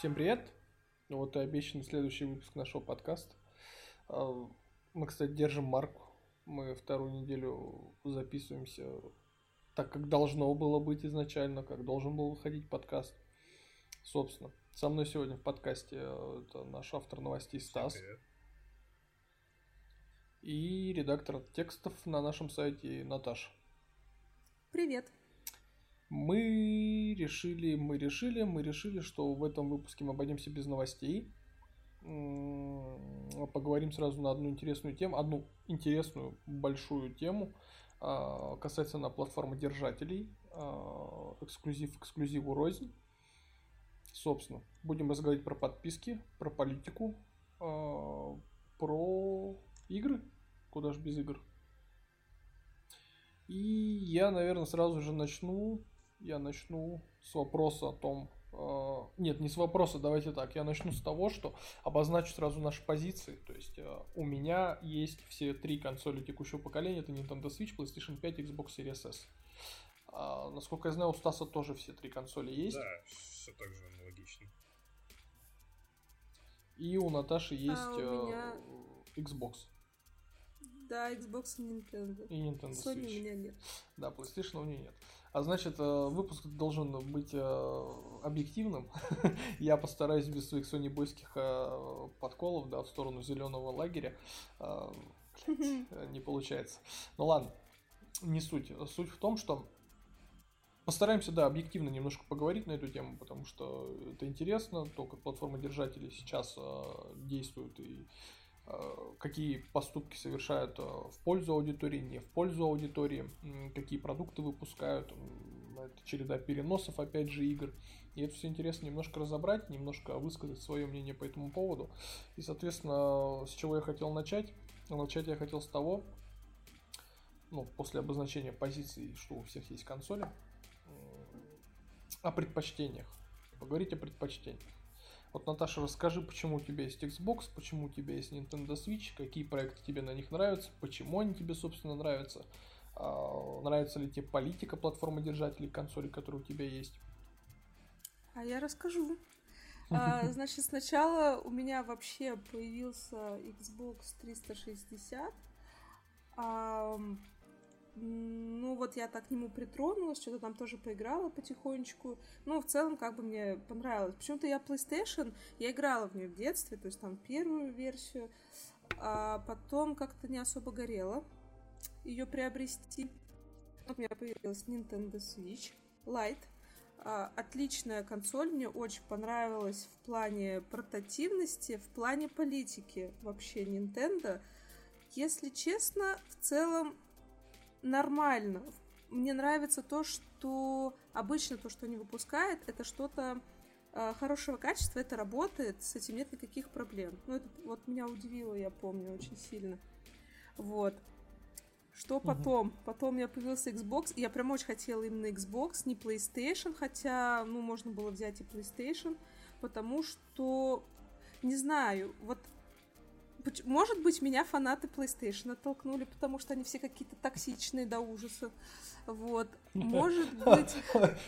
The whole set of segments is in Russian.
Всем привет! Вот и обещанный следующий выпуск нашего подкаста. А, мы, кстати, держим марку. Мы вторую неделю записываемся так, как должно было быть изначально, как должен был выходить подкаст. Собственно, со мной сегодня в подкасте э, это наш автор новостей Стас. И редактор текстов на нашем сайте Наташа. Привет. Мы решили, мы решили, мы решили, что в этом выпуске мы обойдемся без новостей. Поговорим сразу на одну интересную тему, одну интересную большую тему. А, касается на платформы держателей. А, эксклюзив эксклюзиву рознь. Собственно, будем разговаривать про подписки, про политику, а, про игры. Куда же без игр? И я, наверное, сразу же начну я начну с вопроса о том, э, нет, не с вопроса, давайте так, я начну с того, что обозначу сразу наши позиции, то есть э, у меня есть все три консоли текущего поколения, это Nintendo Switch, PlayStation 5, Xbox Series S. А, насколько я знаю, у Стаса тоже все три консоли есть. Да, все так же аналогично. И у Наташи есть а у меня... э, Xbox. Да, Xbox и Nintendo. И Nintendo Sony Switch. у меня нет. Да, PlayStation у меня нет. А значит, э, выпуск должен быть э, объективным. Я постараюсь без своих сонебойских э, подколов, да, в сторону зеленого лагеря. Не получается. Ну ладно, не суть. Суть в том, что Постараемся, да, объективно немножко поговорить на эту тему, потому что это интересно, то, как платформа держателей сейчас э, действуют и какие поступки совершают э, в пользу аудитории, не в пользу аудитории, какие продукты выпускают, это череда переносов, опять же, игр. И это все интересно немножко разобрать, немножко высказать свое мнение по этому поводу. И, соответственно, с чего я хотел начать? Начать я хотел с того, ну, после обозначения позиций, что у всех есть консоли, о предпочтениях. Поговорить о предпочтениях. Вот, Наташа, расскажи, почему у тебя есть Xbox, почему у тебя есть Nintendo Switch, какие проекты тебе на них нравятся, почему они тебе, собственно, нравятся, а, нравится ли тебе политика платформы держателей консоли, которая у тебя есть. А я расскажу. А, значит, сначала у меня вообще появился Xbox 360. А, ну, вот я так к нему притронулась, что-то там тоже поиграла потихонечку. Ну, в целом, как бы мне понравилось. Почему-то я PlayStation, я играла в нее в детстве, то есть там первую версию, а потом как-то не особо горела ее приобрести. Вот у меня появилась Nintendo Switch Lite. А, отличная консоль, мне очень понравилась в плане портативности, в плане политики вообще Nintendo. Если честно, в целом нормально. Мне нравится то, что обычно то, что они выпускают, это что-то э, хорошего качества, это работает, с этим нет никаких проблем. Ну, это вот меня удивило, я помню, очень сильно. Вот. Что потом? Угу. Потом у меня появился Xbox, и я прям очень хотела именно Xbox, не PlayStation, хотя, ну, можно было взять и PlayStation, потому что, не знаю, вот может быть, меня фанаты PlayStation оттолкнули, потому что они все какие-то токсичные до ужаса. Вот. Может быть...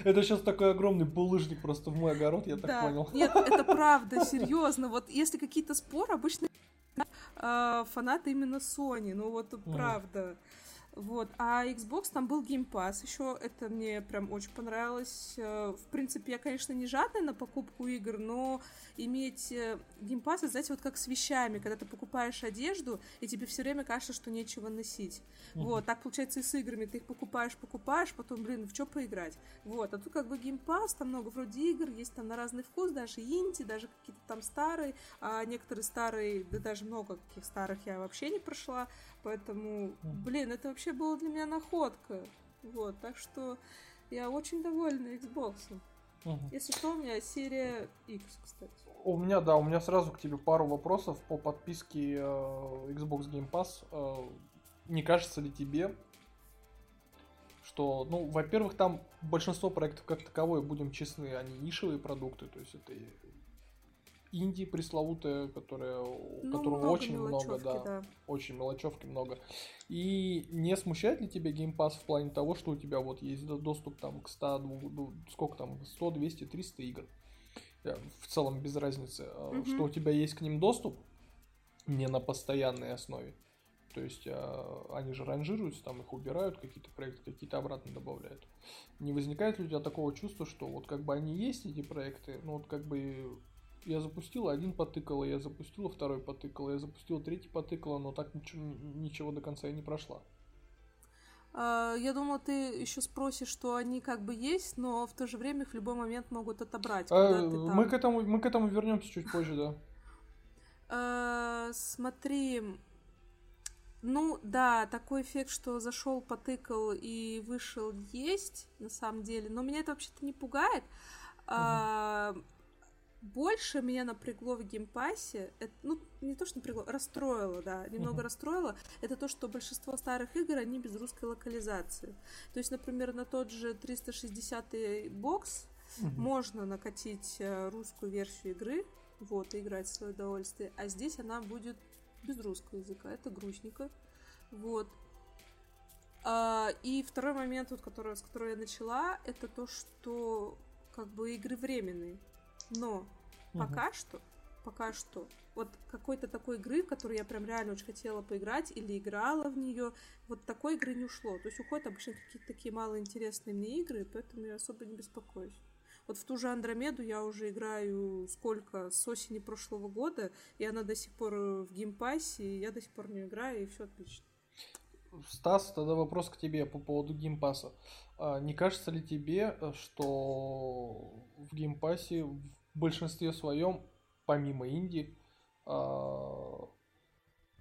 Это сейчас такой огромный булыжник просто в мой огород, я так понял. Нет, это правда, серьезно. Вот если какие-то споры, обычно а, фанаты именно Sony. Ну вот правда. Вот. А Xbox там был Game Pass еще, это мне прям очень понравилось. Э, в принципе, я, конечно, не жадная на покупку игр, но иметь э, Game Pass, знаете, вот как с вещами, когда ты покупаешь одежду, и тебе все время кажется, что нечего носить. Mm-hmm. Вот, так получается и с играми. Ты их покупаешь, покупаешь, потом, блин, в что поиграть? Вот, а тут как бы Game Pass, там много вроде игр, есть там на разный вкус, даже инди, даже какие-то там старые, а некоторые старые, да даже много каких старых я вообще не прошла, поэтому, блин, это вообще была для меня находка. Вот, так что я очень довольна Xbox. Угу. Если что, у меня серия X, кстати. У меня, да, у меня сразу к тебе пару вопросов по подписке э, Xbox Game Pass. Э, не кажется ли тебе, что, ну, во-первых, там большинство проектов как таковое, будем честны, они нишевые продукты, то есть это инди пресловутая, которая, ну, которого много очень много, да, да, очень мелочевки много. И не смущает ли тебя Game Pass в плане того, что у тебя вот есть доступ там к 100, сколько там, 100, 200, 300 игр? в целом без разницы, Мгм. что у тебя есть к ним доступ не на постоянной основе. То есть а, они же ранжируются, там их убирают, какие-то проекты, какие-то обратно добавляют. Не возникает ли у тебя такого чувства, что вот как бы они есть, эти проекты, ну вот как бы я запустила, один потыкала, я запустила, второй потыкала, я запустила, третий потыкала, но так ничего, ничего до конца и не прошла. А, Я думала, ты еще спросишь, что они как бы есть, но в то же время их в любой момент могут отобрать. А, там. мы, к этому, мы к этому вернемся чуть позже, да. Э, Смотри, ну да, такой эффект, что зашел, потыкал и вышел, есть на самом деле, но меня это вообще-то не пугает. А, Больше меня напрягло в Game Pass е, это, ну не то, что напрягло, расстроило, да, немного Мгм. расстроило, это то, что большинство старых игр, они без русской локализации. То есть, например, на тот же 360 бокс Мгм. можно накатить э, русскую версию игры, вот, и играть в свое удовольствие, а здесь она будет без русского языка, это грустненько, вот. А, и второй момент, вот, который, с которого я начала, это то, что как бы игры временные, но Мгм. пока что, пока что, вот какой-то такой игры, в которую я прям реально очень хотела поиграть или играла в нее, вот такой игры не ушло. То есть уходят обычно какие-то такие малоинтересные мне игры, поэтому я особо не беспокоюсь. Вот в ту же Андромеду я уже играю сколько? С осени прошлого года, и она до сих пор в Game Pass е, и я до сих пор не играю, и все отлично. Стас, тогда вопрос к тебе по поводу Game Pass а. А, Не кажется ли тебе, э, что в Game Pass е в большинстве своем, помимо инди, а,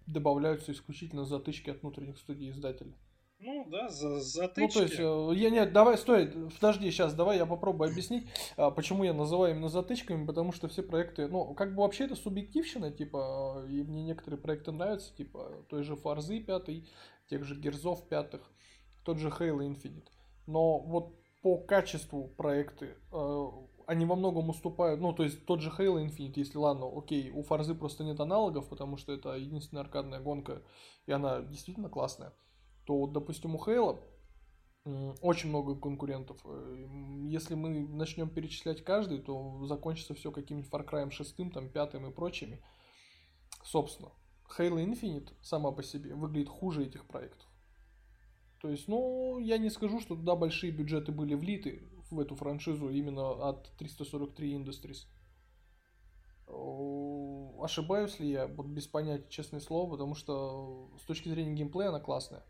добавляются исключительно затычки от внутренних студий издателей? Ну да, за затычки. Ну, то есть, э, я нет, давай, стой, подожди, сейчас, давай я попробую объяснить, а, почему я называю именно затычками, потому что все проекты, ну, как бы вообще это субъективщина, типа, и мне некоторые проекты нравятся, типа, той же Фарзы пятый, тех же Герзов пятых, тот же Halo Infinite. Но вот по качеству проекты, э, они во многом уступают, ну, то есть тот же Halo Infinite, если ладно, окей, у Фарзы просто нет аналогов, потому что это единственная аркадная гонка, и она действительно классная, то вот, допустим, у Halo очень много конкурентов. Э, Если мы начнем перечислять каждый, то закончится все каким-нибудь Far Cry 6, там, 5 и прочими. Собственно, Halo Infinite сама по себе выглядит хуже этих проектов. То есть, ну, я не скажу, что туда большие бюджеты были влиты в эту франшизу именно от 343 Industries. Ошибаюсь ли я, вот без понятия, честное слово, потому что с точки зрения геймплея она классная.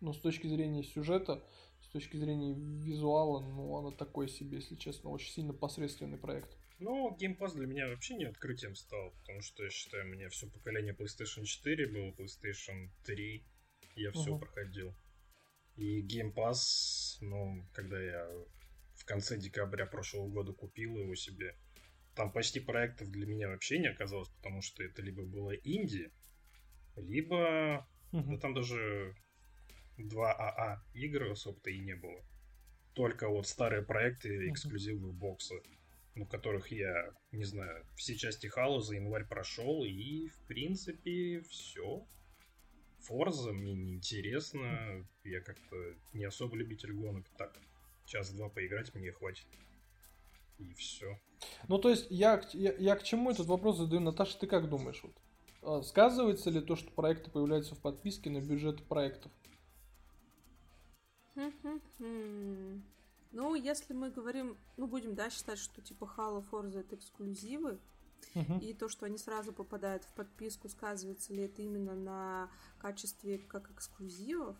Но с точки зрения сюжета, с точки зрения визуала, ну, она такой себе, если честно, очень сильно посредственный проект. Ну, Game Pass для меня вообще не открытием стал, потому что я считаю, у меня все поколение PlayStation 4 было, PlayStation 3, я все Мгм. проходил. И Game Pass, ну, когда я в конце декабря прошлого года купил его себе, там почти проектов для меня вообще не оказалось, потому что это либо было инди, либо да там даже 2 АА игры особо-то и не было. Только вот старые проекты, эксклюзивы бокса, ну, которых я, не знаю, все части Halo за январь прошел, и, в принципе, все. Форза мне не интересно, я как-то не особо любитель гонок. Так, час-два поиграть мне хватит. И все. Ну, то есть, я, к- я, я к чему этот вопрос задаю, Наташа, ты как думаешь? Вот? А, Сказывается ли то, что проекты появляются в подписке на бюджет проектов? Ну, если мы говорим, ну, будем, да, считать, что типа Halo Forza это эксклюзивы, Мгм. и то, что они сразу попадают в подписку, сказывается ли это именно на качестве как эксклюзивов?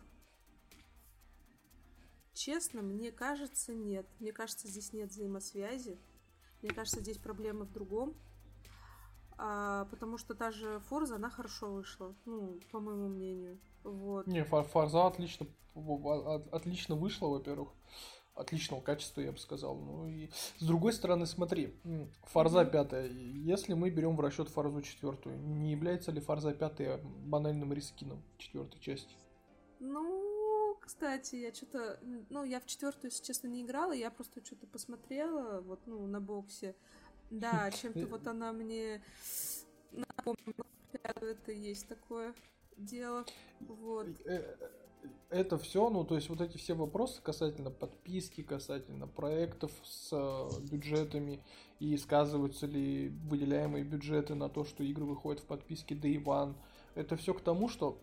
Честно, мне кажется, нет. Мне кажется, здесь нет взаимосвязи. Мне кажется, здесь проблемы в другом. А, потому что та же Forza, она хорошо вышла, ну, по моему мнению. Вот. Не, Фарза отлично, отлично вышла, во-первых. Отличного качества, я бы сказал. Ну и с другой стороны, смотри, Фарза Мгм. пятая. Если мы берем в расчет Фарзу четвертую, не является ли Фарза пятая банальным рискином четвертой части? Ну, кстати, я что-то... Ну, я в четвертую, если честно, не играла, я просто что-то посмотрела, вот, ну, на боксе. Да, чем-то вот она мне напомнила, это есть такое дело, вот. Это все, ну, то есть вот эти все вопросы касательно подписки, касательно проектов с э, бюджетами и сказываются ли выделяемые бюджеты на то, что игры выходят в подписке Day One, это все к тому, что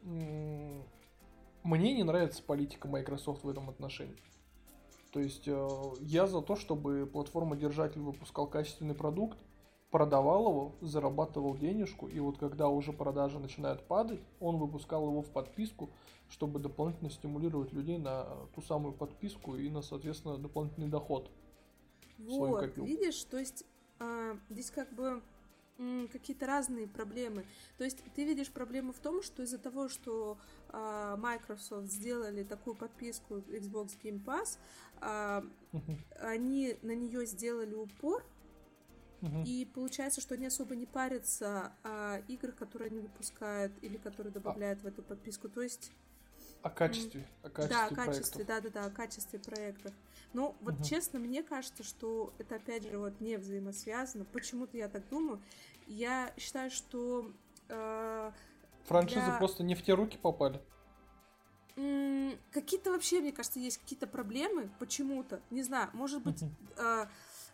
мне не нравится политика Microsoft в этом отношении. То есть э, я за то, чтобы платформа-держатель выпускал качественный продукт, продавал его, зарабатывал денежку, и вот когда уже продажи начинают падать, он выпускал его в подписку, чтобы дополнительно стимулировать людей на ту самую подписку и на, соответственно, дополнительный доход. Вот, видишь, то есть а, здесь как бы какие-то разные проблемы. То есть ты видишь проблему в том, что из-за того, что э, Microsoft сделали такую подписку Xbox Game Pass, э, uh-huh. они на нее сделали упор, и получается, что они особо не парятся о играх, которые они выпускают или которые добавляют а. в эту подписку. То есть о качестве, о качестве Да, о качестве, да-да-да, о качестве проектов. Но вот угу. честно, мне кажется, что это опять же вот не взаимосвязано. Почему-то я так думаю. Я считаю, что... Э, Франшизы для... просто не в те руки попали. Какие-то вообще, мне кажется, есть какие-то проблемы почему-то. Не знаю, может быть, э,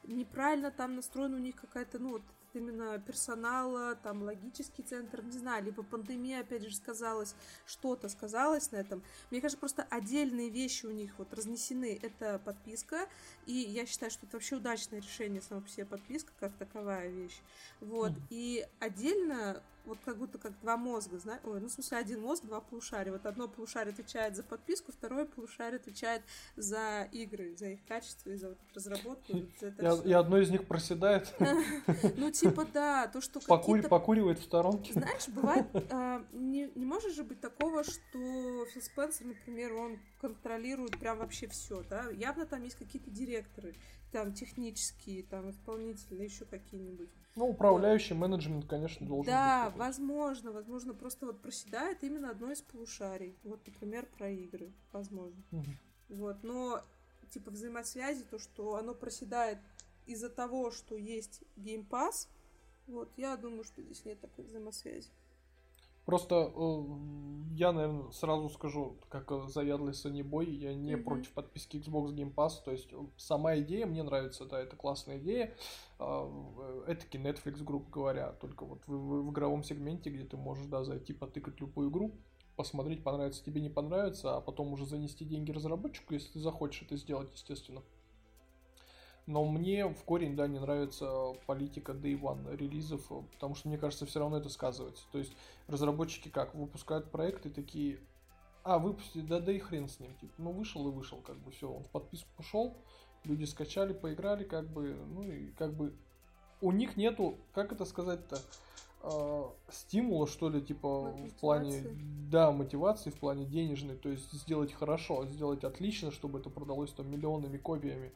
неправильно там настроена у них какая-то, ну, вот именно персонала, там логический центр, не знаю, либо пандемия, опять же, сказалась, что-то сказалось на этом. Мне кажется, просто отдельные вещи у них вот разнесены. Это подписка, и я считаю, что это вообще удачное решение сама по себе подписка, как таковая вещь. Вот, mm-hmm. и отдельно вот как будто как два мозга, знаешь, ой, ну, в смысле, один мозг, два полушария. Вот одно полушарие отвечает за подписку, второе полушарие отвечает за игры, за их качество и за вот разработку. И одно из них проседает. Ну, типа, да, то, что Покуривает в сторонке. Знаешь, бывает, а, не может же быть такого, что Фил Спенсер, например, он контролирует прям вообще все, да? Явно там есть какие-то директоры, там технические, там исполнительные, еще какие-нибудь. Ну, управляющий вот. менеджмент, конечно, должен да, быть. Да, возможно, возможно, просто вот проседает именно одно из полушарий. Вот, например, про игры, возможно. Угу. Вот, но типа взаимосвязи, то, что оно проседает из-за того, что есть Pass, вот, я думаю, что здесь нет такой взаимосвязи. Просто э, я, наверное, сразу скажу, как заядлый Sony Boy, я не mm-hmm. против подписки Xbox Game Pass, то есть э, сама идея мне нравится, да, это классная идея. Э, это Netflix, грубо говоря, только вот в, в, в игровом сегменте, где ты можешь, да, зайти, потыкать любую игру, посмотреть, понравится тебе, не понравится, а потом уже занести деньги разработчику, если ты захочешь это сделать, естественно. Но мне в корень, да, не нравится политика Day One релизов, потому что, мне кажется, все равно это сказывается. То есть разработчики как, выпускают проекты такие, а, выпустили, да, да и хрен с ним, типа, ну вышел и вышел, как бы все, он в подписку пошел, люди скачали, поиграли, как бы, ну и как бы у них нету, как это сказать-то, э, стимула, что ли, типа, мотивации. в плане, да, мотивации, в плане денежной, то есть сделать хорошо, сделать отлично, чтобы это продалось там миллионами копиями.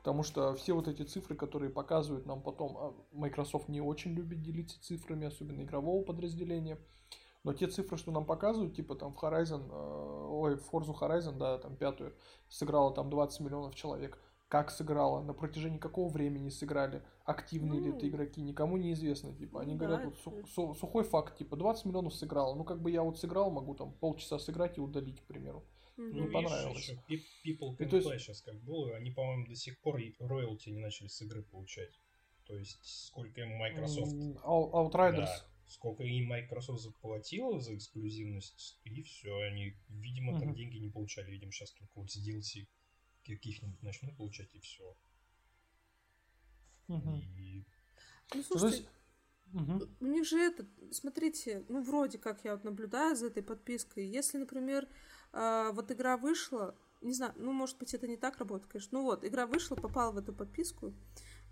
Потому что все вот эти цифры, которые показывают нам потом, а Microsoft не очень любит делиться цифрами, особенно игрового подразделения. Но те цифры, что нам показывают, типа там в Horizon, э, ой, в Forza Horizon, да, там пятую, сыграло там 20 миллионов человек. Как сыграло, на протяжении какого времени сыграли, активны ну, ли это игроки, никому не известно. Типа, они да, говорят, вот су- су- сухой факт, типа 20 миллионов сыграло. Ну, как бы я вот сыграл, могу там полчаса сыграть и удалить, к примеру. Ну, не понравилось. Еще People Can Play есть... сейчас как было, они, по-моему, до сих пор роялти не начали с игры получать. То есть, сколько им Microsoft... Outriders. Да, сколько им Microsoft заплатила за эксклюзивность, и все, они, видимо, uh-huh. там деньги не получали. Видимо, сейчас только вот с DLC каких-нибудь начнут получать, и все. Uh-huh. И... Ну, слушайте, Угу. У них же это, смотрите, ну вроде как я вот наблюдаю за этой подпиской. Если, например, э, вот игра вышла, не знаю, ну может быть это не так работает, конечно. Ну вот, игра вышла, попала в эту подписку,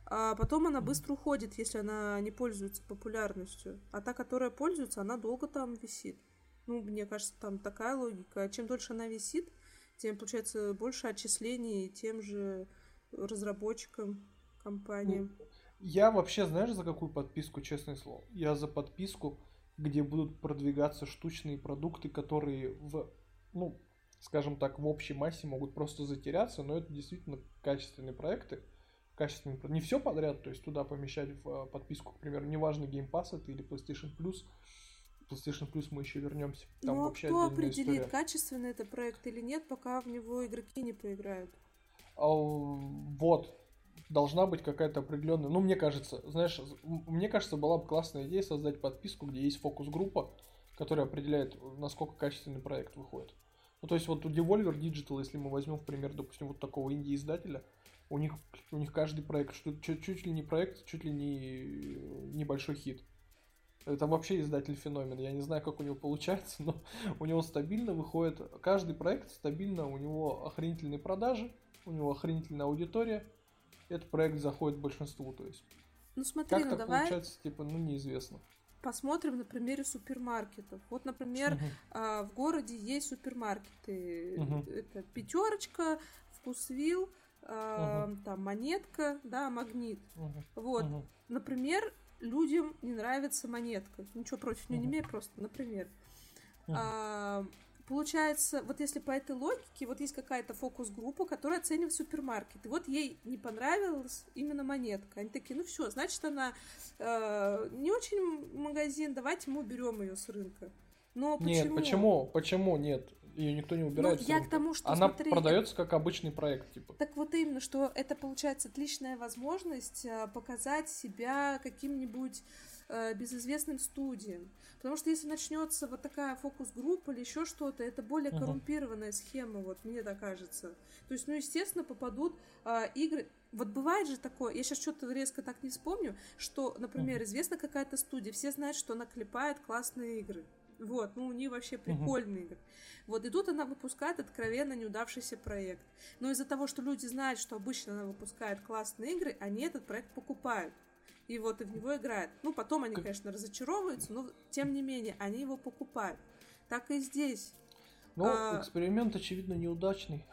а потом она быстро уходит, если она не пользуется популярностью. А та, которая пользуется, она долго там висит. Ну, мне кажется, там такая логика. Чем дольше она висит, тем, получается, больше отчислений тем же разработчикам, компаниям. Ну, я вообще, знаешь, за какую подписку, честное слово? Я за подписку, где будут продвигаться штучные продукты, которые в, ну, скажем так, в общей массе могут просто затеряться, но это действительно качественные проекты. Качественные, не все подряд, то есть туда помещать в а, подписку, к примеру, неважно, Game Pass это или PlayStation Plus, PlayStation Plus мы еще вернемся. Там ну, а вообще кто определит, история. качественный это проект или нет, пока в него игроки не поиграют? А, вот. Должна быть какая-то определенная... Ну, мне кажется, знаешь, мне кажется, была бы классная идея создать подписку, где есть фокус-группа, которая определяет, насколько качественный проект выходит. Ну, то есть вот у Devolver Digital, если мы возьмем в пример, допустим, вот такого инди-издателя, у них, у них каждый проект, что, чуть, чуть ли не проект, чуть ли не небольшой хит. Это вообще издатель феномен. Я не знаю, как у него получается, но у него стабильно выходит. Каждый проект стабильно, у него охренительные продажи, у него охренительная аудитория. Этот проект заходит большинству. То есть, Ну смотри, как ну так давай получается, типа, ну неизвестно. Посмотрим на примере супермаркетов. Вот, например, а, в городе есть супермаркеты. Это пятерочка, вкусвилл, а, там монетка, да, магнит. Вот, например, людям не нравится монетка. Ничего против нее не имею, просто, например. А, получается, вот если по этой логике, вот есть какая-то фокус-группа, которая оценивает супермаркет. И вот ей не понравилась именно монетка. Они такие, ну все, значит, она э, не очень магазин, давайте мы уберем ее с рынка. Но почему? Нет, почему? Почему нет? Ее никто не убирает. Ну, я к тому, что, Она смотри, продается как обычный проект, типа. Так вот именно, что это получается отличная возможность э, показать себя каким-нибудь э, безызвестным студиям. Потому что если начнется вот такая фокус-группа или еще что-то, это более Мгм. коррумпированная схема, вот мне так кажется. То есть, ну, естественно, попадут э, игры. Вот бывает же такое, я сейчас что-то резко так не вспомню, что, например, Мгм. известна какая-то студия, все знают, что она клепает классные игры. Вот, ну у нее вообще прикольные игры. Вот, и тут она выпускает откровенно неудавшийся проект. Но из-за того, что люди знают, что обычно она выпускает классные игры, они этот проект покупают. И вот и в него играют. Ну, потом они, конечно, разочаровываются, но тем не менее, они его покупают. Так и здесь. Ну, А- эксперимент, очевидно, неудачный.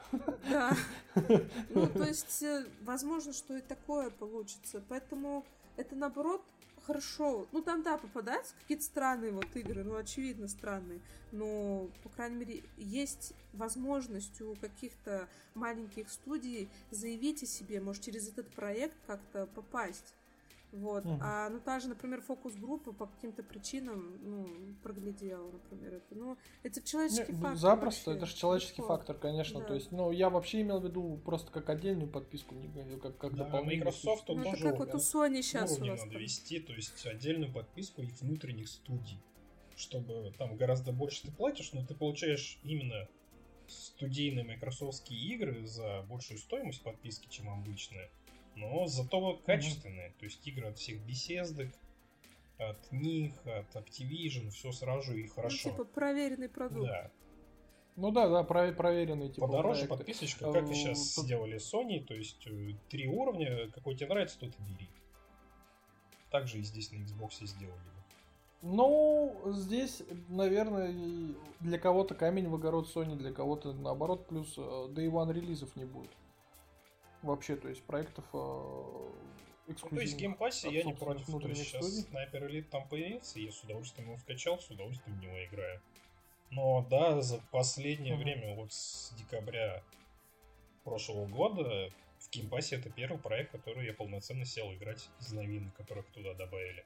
Да. Ну, то есть, э, возможно, что и такое получится. Поэтому это, наоборот, хорошо. Ну, там, да, попадаются какие-то странные вот игры, ну, очевидно, странные. Но, по крайней мере, есть возможность у каких-то маленьких студий заявить о себе, может, через этот проект как-то попасть. Вот. Мгм. А, ну, та же, например, фокус-группа по каким-то причинам, ну, проглядела, например, это. Ну, это человеческий Не, фактор Запросто, вообще. это же человеческий Легко. фактор, конечно. Да. То есть, ну, я вообще имел в виду просто как отдельную подписку, не говорю, как, как Да, дополнительную. Microsoft, он Ну, тоже как вот у Sony сейчас у нас надо там. вести, то есть отдельную подписку их внутренних студий, чтобы там гораздо больше ты платишь, но ты получаешь именно студийные майкрософтские игры за большую стоимость подписки, чем обычные, но зато качественные, то есть игры от всех беседок, от них, от Activision, все сразу и Ну, хорошо. типа проверенный продукт. да. Ну да, да, про- проверенные типа Подороже проекты. подписочка, как и Э, сейчас тут- сделали Sony, то есть э, три уровня, какой тебе нравится, тот и бери. Так же и здесь на Xbox сделали бы. Ну, здесь, наверное, для кого-то камень в огород Sony, для кого-то наоборот, плюс э, Day One релизов не будет. Вообще, то есть проектов э, Ну, то есть в эксклюзивных. Game Pass е я не против. То есть сейчас студий. Sniper Elite там появился, я с удовольствием его скачал, с удовольствием в него играю. Но да, за последнее Мгм. время, вот с декабря прошлого года, в Game Pass е это первый проект, который я полноценно сел играть из новинок, которых туда добавили.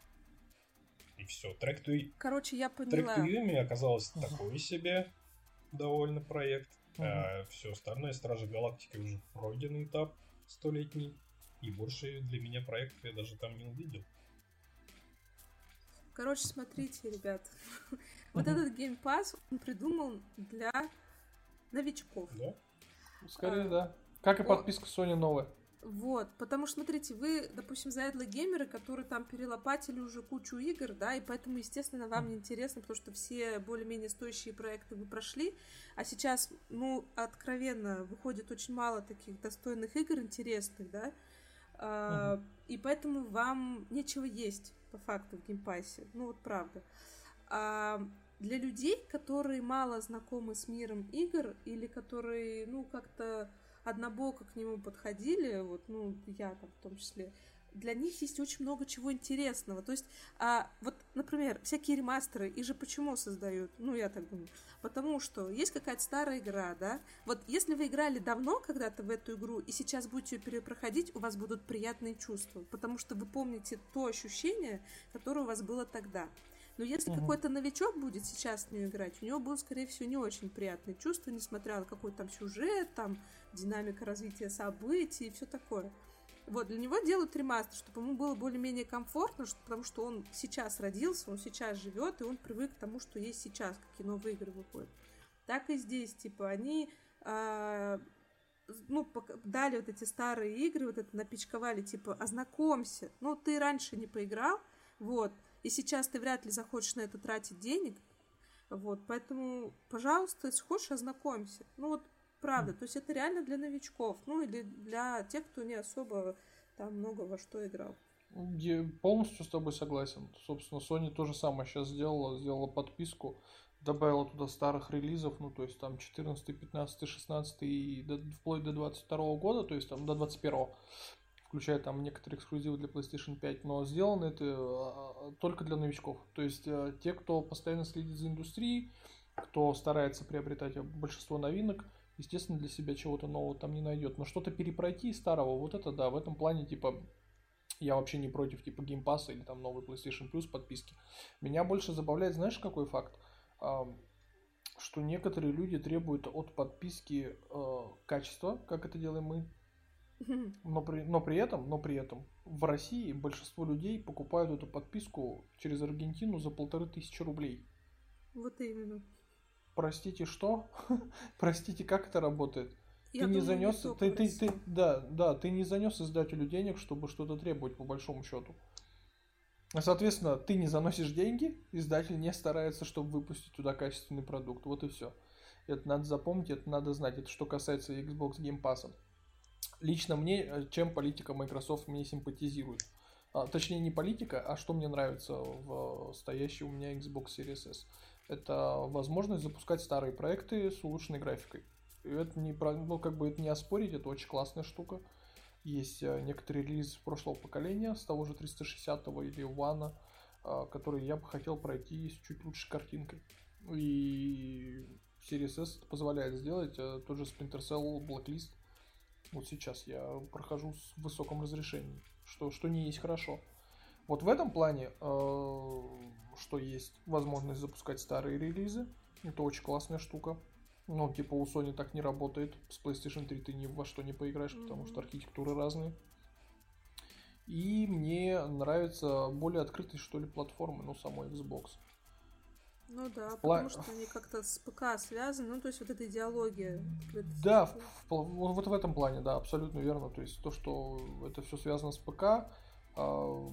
И все. Trek to, Короче, я Трек поняла. to оказалось Мгм. такой себе довольно проект. Мгм. все остальное Стражи Галактики уже пройденный этап столетний. И больше для меня проектов я даже там не увидел. Короче, смотрите, ребят. Вот этот Game Pass он придумал для новичков. Да? Скорее, а, да. Как и подписка Sony новая. Вот, потому что, смотрите, вы, допустим, заядлые геймеры, которые там перелопатили уже кучу игр, да, и поэтому, естественно, вам не интересно, потому что все более-менее стоящие проекты вы прошли, а сейчас, ну, откровенно, выходит очень мало таких достойных игр интересных, да, А, и поэтому вам нечего есть, по факту, в Game Pass е, ну, вот правда. А для людей, которые мало знакомы с миром игр или которые, ну, как-то однобоко к нему подходили, вот, ну, я там в том числе, для них есть очень много чего интересного. То есть, а, вот, например, всякие ремастеры, и же почему создают? Ну, я так думаю. Потому что есть какая-то старая игра, да? Вот если вы играли давно когда-то в эту игру, и сейчас будете ее перепроходить, у вас будут приятные чувства. Потому что вы помните то ощущение, которое у вас было тогда. Но если угу. какой-то новичок будет сейчас в нее играть, у него будут, скорее всего, не очень приятные чувства, несмотря на какой там сюжет, там динамика развития событий и все такое. Вот, для него делают ремастер, чтобы ему было более-менее комфортно, потому что он сейчас родился, он сейчас живет, и он привык к тому, что есть сейчас, какие новые игры выходят. Так и здесь, типа, они э, ну, дали вот эти старые игры, вот это напичковали, типа, ознакомься. Ну, ты раньше не поиграл, вот, и сейчас ты вряд ли захочешь на это тратить денег, вот, поэтому, пожалуйста, если хочешь, ознакомься. Ну, вот, Правда, то есть это реально для новичков, ну или для тех, кто не особо там много во что играл. Я полностью с тобой согласен. Собственно, Sony то же самое сейчас сделала, сделала подписку, добавила туда старых релизов, ну то есть там 14, 15, 16 и до, вплоть до 22 года, то есть там до 21 включая там некоторые эксклюзивы для PlayStation 5, но сделано это а, только для новичков. То есть э, те, кто постоянно следит за индустрией, кто старается приобретать большинство новинок, естественно, для себя чего-то нового там не найдет. Но что-то перепройти старого, вот это да, в этом плане, типа, я вообще не против, типа, Game Pass или там новый PlayStation Plus подписки. Меня больше забавляет, знаешь, какой факт? что некоторые люди требуют от подписки э, качества, как это делаем мы, но при, но при этом, но при этом в России большинство людей покупают эту подписку через Аргентину за полторы тысячи рублей. Вот именно. Простите, что? Простите, как это работает? Я ты не занес, не ты, ты, ты, да, да, ты не занес издателю денег, чтобы что-то требовать по большому счету. Соответственно, ты не заносишь деньги, издатель не старается, чтобы выпустить туда качественный продукт. Вот и все. Это надо запомнить, это надо знать. Это что касается Xbox Game Pass. Лично мне, э, чем политика Microsoft мне симпатизирует. А, точнее, не политика, а что мне нравится в стоящей у меня Xbox Series S это возможность запускать старые проекты с улучшенной графикой. И это не, ну, как бы это не оспорить, это очень классная штука. Есть э, некоторые релизы прошлого поколения, с того же 360 или One, э, которые я бы хотел пройти с чуть лучшей картинкой. И Series S это позволяет сделать. Э, тот же Splinter Cell Blacklist. Вот сейчас я прохожу с высоком разрешении, что, что не есть хорошо. Вот в этом плане что есть возможность запускать старые релизы. Это очень классная штука. Ну, типа у Sony так не работает. С PlayStation 3 ты ни во что не поиграешь, mm-hmm. потому что архитектуры разные. И мне нравится более открытые, что ли, платформы, ну, самой Xbox. Ну да, в потому что они как-то с ПК связаны, ну то есть вот эта идеология. Да, в, в, вот в этом плане, да, абсолютно верно. То есть то, что это все связано с ПК, а,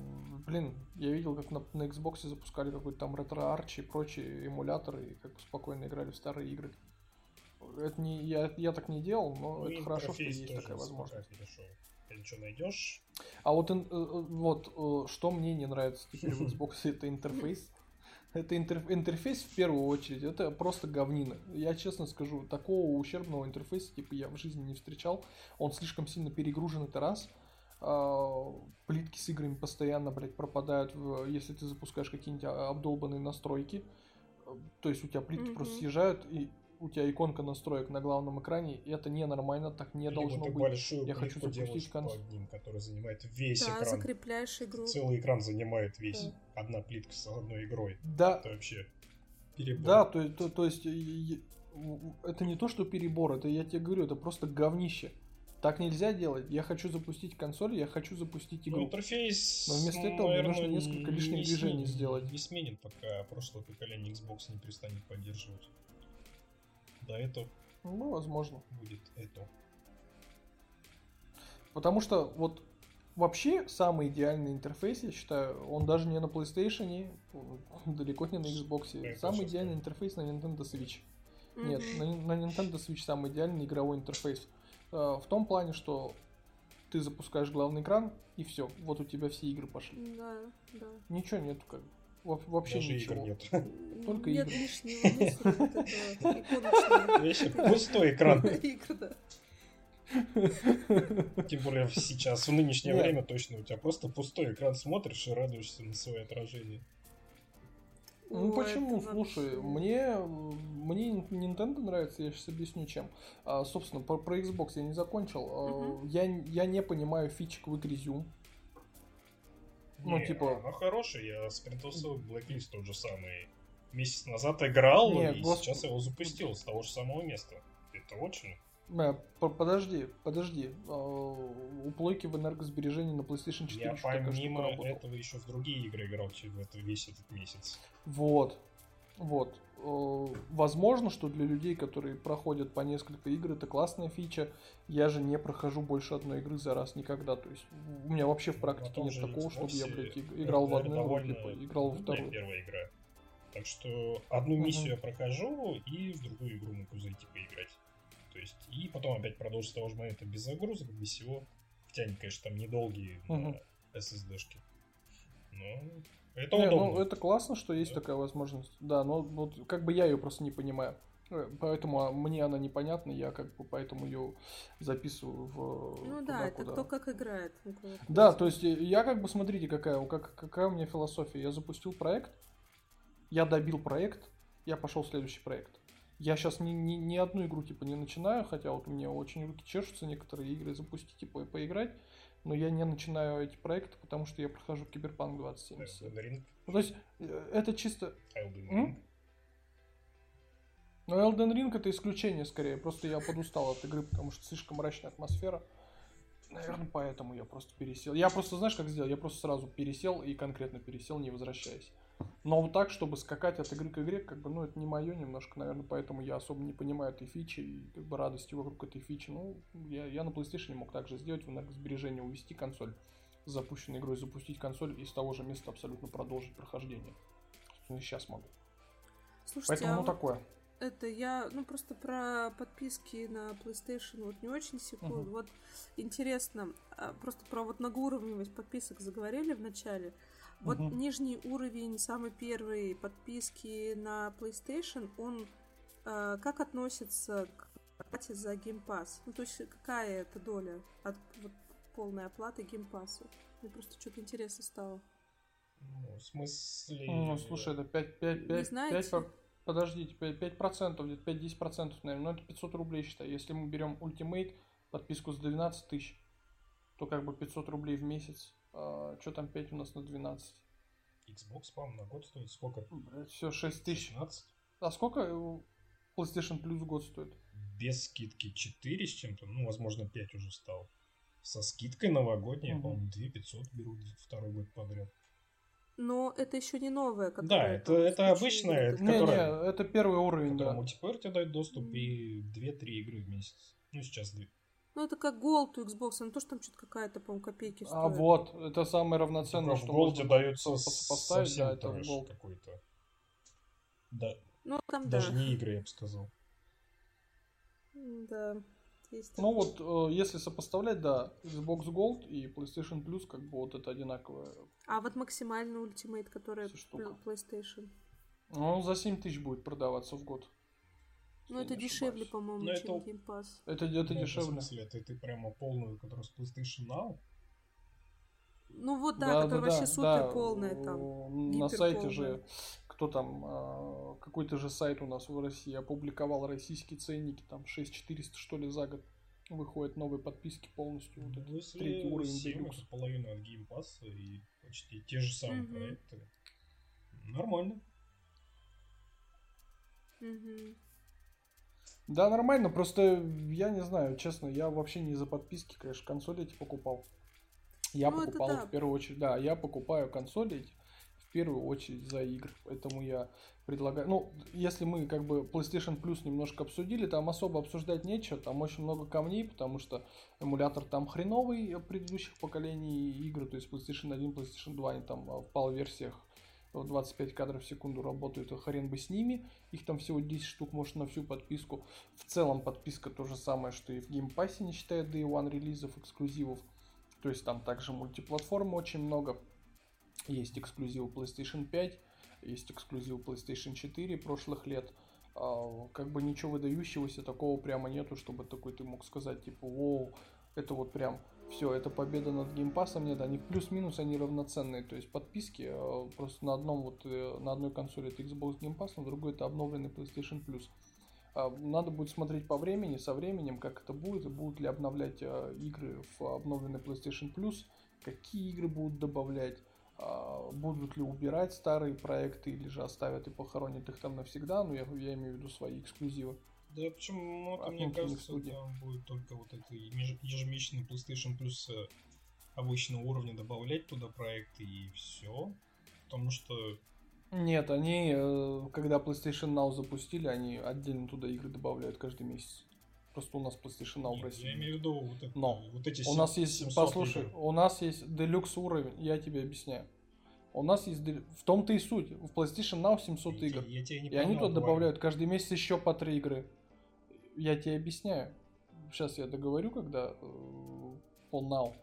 блин, я видел, как на, на Xbox запускали какой-то там ретро-арчи и прочие эмуляторы, и как спокойно играли в старые игры. Это не, я, я так не делал, но ну, это хорошо, что есть такая возможность. Ты что найдешь? А вот, э, вот э, что мне не нравится теперь в Xbox, это интерфейс. Это интерфейс в первую очередь, это просто говнина. Я честно скажу, такого ущербного интерфейса типа я в жизни не встречал. Он слишком сильно перегружен, это раз. А, плитки с играми постоянно, блядь, пропадают, если ты запускаешь какие-нибудь а, обдолбанные настройки. То есть у тебя плитки mm-hmm. просто съезжают, и у тебя иконка настроек на главном экране, и это ненормально, так не Либо должно ты быть. большую Я хочу запустить консоль. который занимает весь да, экран. закрепляешь игру. Целый экран занимает весь. Да. Одна плитка с одной игрой. Да. Это вообще перебор. Да, то, то, то есть это не то, что перебор, это я тебе говорю, это просто говнище. Так нельзя делать. Я хочу запустить консоль, я хочу запустить игру. Ну, интерфейс, Но вместо этого наверное, мне нужно несколько лишних движений сменен, сделать. Не сменит, пока прошлое поколение Xbox не перестанет поддерживать. Да, это... Ну, возможно. Будет это. Потому что вот вообще самый идеальный интерфейс, я считаю, он даже не на PlayStation, далеко не на Xbox. Я самый идеальный интерфейс на Nintendo Switch. Mm-hmm. Нет, на, на Nintendo Switch самый идеальный игровой интерфейс. Э, в том плане, что ты запускаешь главный экран, и все, вот у тебя все игры пошли. Да, да. Ничего нету, как бы. Вообще Даже ничего. игр нет. Только нет игры. лишнего Пустой экран. Тем более сейчас, в нынешнее время точно, у тебя просто пустой экран смотришь и радуешься на свое отражение. Ну Ой, почему? Слушай, вообще... мне, мне Nintendo нравится, я сейчас объясню чем. А, собственно, про, про Xbox я не закончил. Uh-huh. я, я не понимаю фичек в игре Zoom. Ну, Не, типа... Она хорошая, я спринтовал Blacklist тот же самый. Месяц назад играл, Не, и гос- сейчас его запустил с того же самого места. Это очень... По- Подожди, подожди. Э, У плойки в энергосбережении на PlayStation 4 Я помимо этого еще в другие игры играл через это, весь этот месяц. Вот. Вот. Э, Возможно, что для людей, которые проходят по несколько игр, это классная фича. Я же не прохожу больше одной игры за раз никогда. То есть у меня вообще в практике нет такого, чтобы я, блядь, иг- играл в одну игру, довольно типа, играл во вторую. первая игра. Так что одну миссию я прохожу, и в другую игру могу зайти поиграть. То есть, и потом опять продолжить с того же момента без загрузок, без всего. Хотя они, конечно, там недолгие на SSD-шке. Но это Не, удобно. ну это классно, что есть Да. такая возможность. Да, но вот как бы я ее просто не понимаю. Э, Поэтому а, мне она непонятна, я как бы поэтому ее записываю в Ну туда, да, это куда- кто как играет. у кого Да, то есть э, я как бы, смотрите, какая, у- как, какая у меня философия. Я запустил проект, я добил проект, я пошел в следующий проект. Я сейчас ни, ни, ни одну игру типа не начинаю, хотя вот у меня очень руки чешутся некоторые игры запустить типа и поиграть, но я не начинаю эти проекты, потому что я прохожу Киберпанк 2077. Elden Ring, Ну, то есть э, это чисто... Elden? Ring. Но Elden Ring это исключение скорее, просто я подустал от игры, потому что слишком мрачная атмосфера. Наверное, поэтому я просто пересел. Я просто, знаешь, как сделал? Я просто сразу пересел и конкретно пересел, не возвращаясь. Но вот так, чтобы скакать от игры к игре, как бы, ну, это не мое немножко, наверное, поэтому я особо не понимаю этой фичи и как бы радости вокруг этой фичи. Ну, я, я на PlayStation мог также сделать, в энергосбережение увести консоль с запущенной игрой, запустить консоль и с того же места абсолютно продолжить прохождение. Собственно, сейчас могу. Слушайте, Поэтому, а ну, вот такое. это я, ну просто про подписки на PlayStation вот не очень секу. Мгм. Вот интересно, а, просто про вот многоуровневость подписок заговорили в начале. Вот Мгм. нижний уровень, самый первый подписки на PlayStation, он а, как относится к оплате за Game Pass? Ну, то есть какая это доля от вот, полной оплаты Game Pass? Мне просто что-то интересно стало. Ну, в смысле... Ну, слушай, это 5, 5, Не 5, знаете? 5, подождите, 5, 5 процентов, где-то 5-10 процентов, наверное, ну это 500 рублей, считай. Если мы берем Ultimate, подписку с 12 тысяч, то как бы 500 рублей в месяц. Что там 5 у нас на 12? Xbox, по-моему, на год стоит сколько? все, 6 тысяч. 16? А сколько э, PlayStation Plus год стоит? Без скидки 4 с чем-то, ну, возможно, 5 уже стал. Со скидкой новогодней, Мгм. по-моему, 2 500 берут второй год подряд. Но это еще не новое, Да, которое это- это вот это Не, которая- не, это первый уровень, да. мультиплеер тебе дает доступ и 2-3 игры в месяц. Ну, сейчас 2. Ну, это как Gold у Xbox, ну то, что там что-то какая-то, по-моему, копейки стоит. А вот, это самое равноценное, в что голде можно дается поставить, совсем да, это Gold. какой-то. Да, Ну, там, даже да. не игры, я бы сказал. Да, есть. Ну вот, э, если сопоставлять, да, Xbox Gold и PlayStation Plus, как бы вот это одинаковое. А вот максимальный ультимейт, который PlayStation. Ну, он за 7 тысяч будет продаваться в год. Ну, это дешевле, по-моему, чем это- Game Pass. Это, это Ну, дешевле. В смысле, это ты прямо полную, которую с PlayStation Now? Ну вот, да, который вообще супер полная там. На сайте же, кто там, а, какой-то же сайт у нас в России опубликовал российские ценники, там 6400 что ли за год выходят новые подписки полностью. Вот Ну, если третий уровень 7 Deluxe. это половина от Game Pass и почти те же самые Мгм. проекты. Нормально. Мгм. Да, нормально, просто я не знаю, честно, я вообще не за подписки, конечно, консоли эти покупал. Я Ну, покупал да. в первую очередь, да, я покупаю консоли эти в первую очередь за игры, поэтому я предлагаю, ну, если мы как бы PlayStation Plus немножко обсудили, там особо обсуждать нечего, там очень много камней, потому что эмулятор там хреновый предыдущих поколений игр, то есть PlayStation 1, PlayStation 2, они там в PAL-версиях в 25 кадров в секунду работают, а хрен бы с ними. Их там всего 10 штук, может, на всю подписку. В целом подписка то же самое, что и в Pass, не считая Day One релизов, эксклюзивов. То есть там также мультиплатформы очень много. Есть эксклюзивы PlayStation 5, есть эксклюзивы PlayStation 4 прошлых лет. А, Как бы ничего выдающегося такого прямо нету, чтобы такой ты мог сказать, типа, воу, это вот прям все, это победа над геймпасом, нет, они плюс-минус, они равноценные, то есть подписки э, просто на одном вот, э, на одной консоли это Xbox Game Pass, на другой это обновленный PlayStation Plus. А, Надо будет смотреть по времени, со временем, как это будет, будут ли обновлять э, игры в обновленный PlayStation Plus, какие игры будут добавлять, а, будут ли убирать старые проекты или же оставят и похоронят их там навсегда, ну я, я имею в виду свои эксклюзивы. Да, почему, это, мне кажется, там будет только вот это ежемесячный PlayStation Plus э, обычного уровня добавлять туда проекты и все. Потому что... Нет, они, э, когда PlayStation Now запустили, они отдельно туда игры добавляют каждый месяц. Просто у нас PlayStation Now Нет, в России. Я имею в виду вот, это, Но вот эти у нас есть, послушай, игр. у нас есть Deluxe уровень, я тебе объясняю. У нас есть, в том-то и суть, в PlayStation Now 700 я игр. Я, я тебя не и понял, они туда добавляют каждый месяц еще по 3 игры. Я тебе объясняю. Сейчас я договорю, когда э, по Now.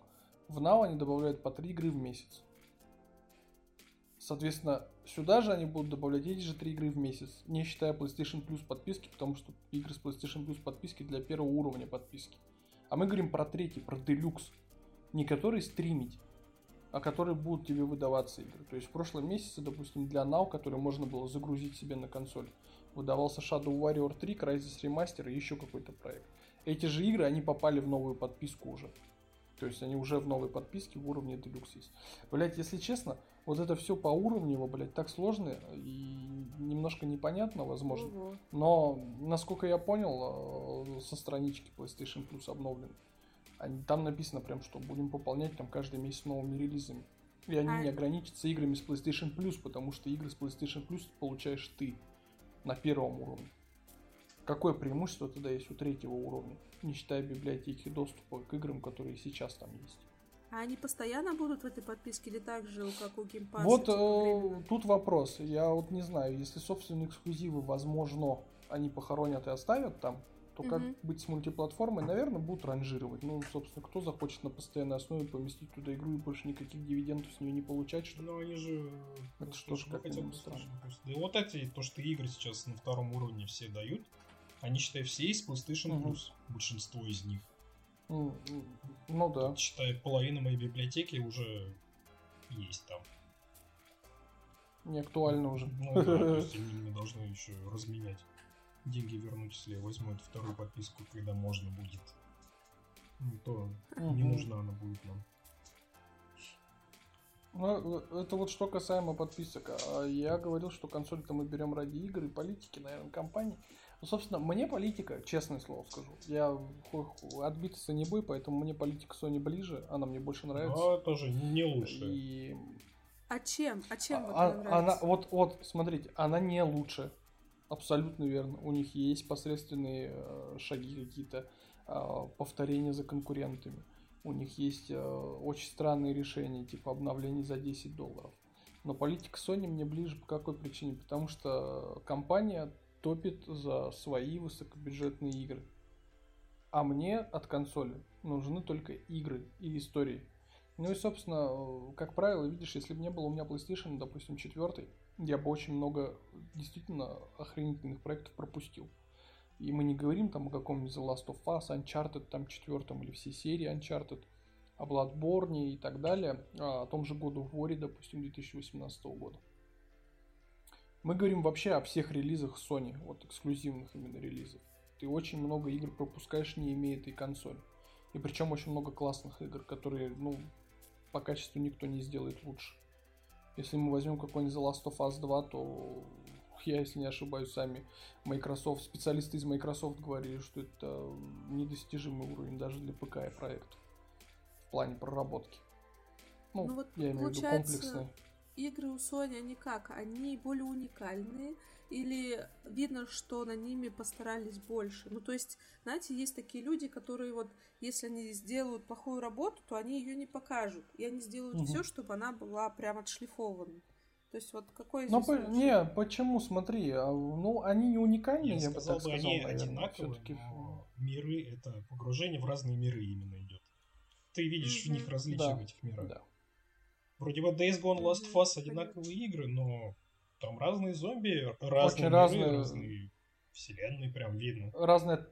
В Now они добавляют по 3 игры в месяц. Соответственно, сюда же они будут добавлять эти же три игры в месяц, не считая PlayStation Plus подписки, потому что игры с PlayStation Plus подписки для первого уровня подписки. А мы говорим про третий, про Deluxe. Не который стримить, а которые будут тебе выдаваться игры. То есть в прошлом месяце, допустим, для Now, который можно было загрузить себе на консоль, выдавался Shadow Warrior 3, Crysis Remaster и еще какой-то проект. Эти же игры, они попали в новую подписку уже. То есть они уже в новой подписке в уровне Deluxe есть. Блять, если честно, вот это все по уровню, блядь, так сложно и немножко непонятно, возможно. Угу. Но, насколько я понял, э, со странички PlayStation Plus обновлен. Там написано прям, что будем пополнять там каждый месяц новыми релизами. И они а... не ограничатся играми с PlayStation Plus, потому что игры с PlayStation Plus получаешь ты на первом уровне. Какое преимущество тогда есть у третьего уровня, не считая библиотеки доступа к играм, которые сейчас там есть? А они постоянно будут в этой подписке или так же, как у Game Pass? Вот типа, э, тут вопрос. Я вот не знаю, если собственные эксклюзивы, возможно, они похоронят и оставят там, то как угу. быть с мультиплатформой, наверное, будут ранжировать. Ну, собственно, кто захочет на постоянной основе поместить туда игру и больше никаких дивидендов с нее не получать, что Ну, они же... Это что ж как хотят странно. Да и вот эти, то, что игры сейчас на втором уровне все дают, они, считай, все есть PlayStation угу. Plus, большинство из них. Ну да. Считай, половина моей библиотеки уже есть там. Не актуально уже. Ну да, то есть они должны еще разменять. Деньги вернуть, если возьмут вторую подписку, когда можно будет. То угу. не нужна она будет нам. Ну, это вот что касаемо подписок. А я говорил, что консоль-то мы берем ради игр и политики, наверное, компании. Ну, собственно, мне политика, честное слово скажу, я отбиться не бой, поэтому мне политика Sony ближе, она мне больше нравится. Но тоже не лучше. И... А чем? А чем вот а, нравится? Она, вот, вот, смотрите, она не лучше. Абсолютно верно. У них есть посредственные э, шаги какие-то, э, повторения за конкурентами. У них есть э, очень странные решения, типа обновлений за 10 долларов. Но политика Sony мне ближе по какой причине? Потому что компания топит за свои высокобюджетные игры. А мне от консоли нужны только игры и истории. Ну и, собственно, как правило, видишь, если бы не было у меня PlayStation, допустим, 4, я бы очень много действительно охренительных проектов пропустил. И мы не говорим там о каком-нибудь The Last of Us, Uncharted там четвертом или всей серии Uncharted, о Bloodborne и так далее, а о том же году в War, допустим, 2018 года. Мы говорим вообще о всех релизах Sony, вот эксклюзивных именно релизов. Ты очень много игр пропускаешь, не имея этой консоли. И причем очень много классных игр, которые, ну, по качеству никто не сделает лучше. Если мы возьмем какой-нибудь The Last of Us 2, то я, если не ошибаюсь, сами Microsoft, специалисты из Microsoft говорили, что это недостижимый уровень даже для ПК и проектов в плане проработки. Ну, ну вот я имею в виду комплексный игры у Sony, они как? Они более уникальные или видно, что на ними постарались больше? Ну, то есть, знаете, есть такие люди, которые вот, если они сделают плохую работу, то они ее не покажут. И они сделают угу. все, чтобы она была прям отшлифована. То есть вот какой Ну, по, не, почему, смотри, а, ну, они не уникальные, я, я бы так сказал, они наверное, одинаковые, но миры, это погружение в разные миры именно идет. Ты видишь mm-hmm. в них различия да, в этих мирах. Да. Вроде бы Days Gone Last of Us одинаковые игры, но там разные зомби, разные Очень миры, разные... разные вселенные, прям видно. Разная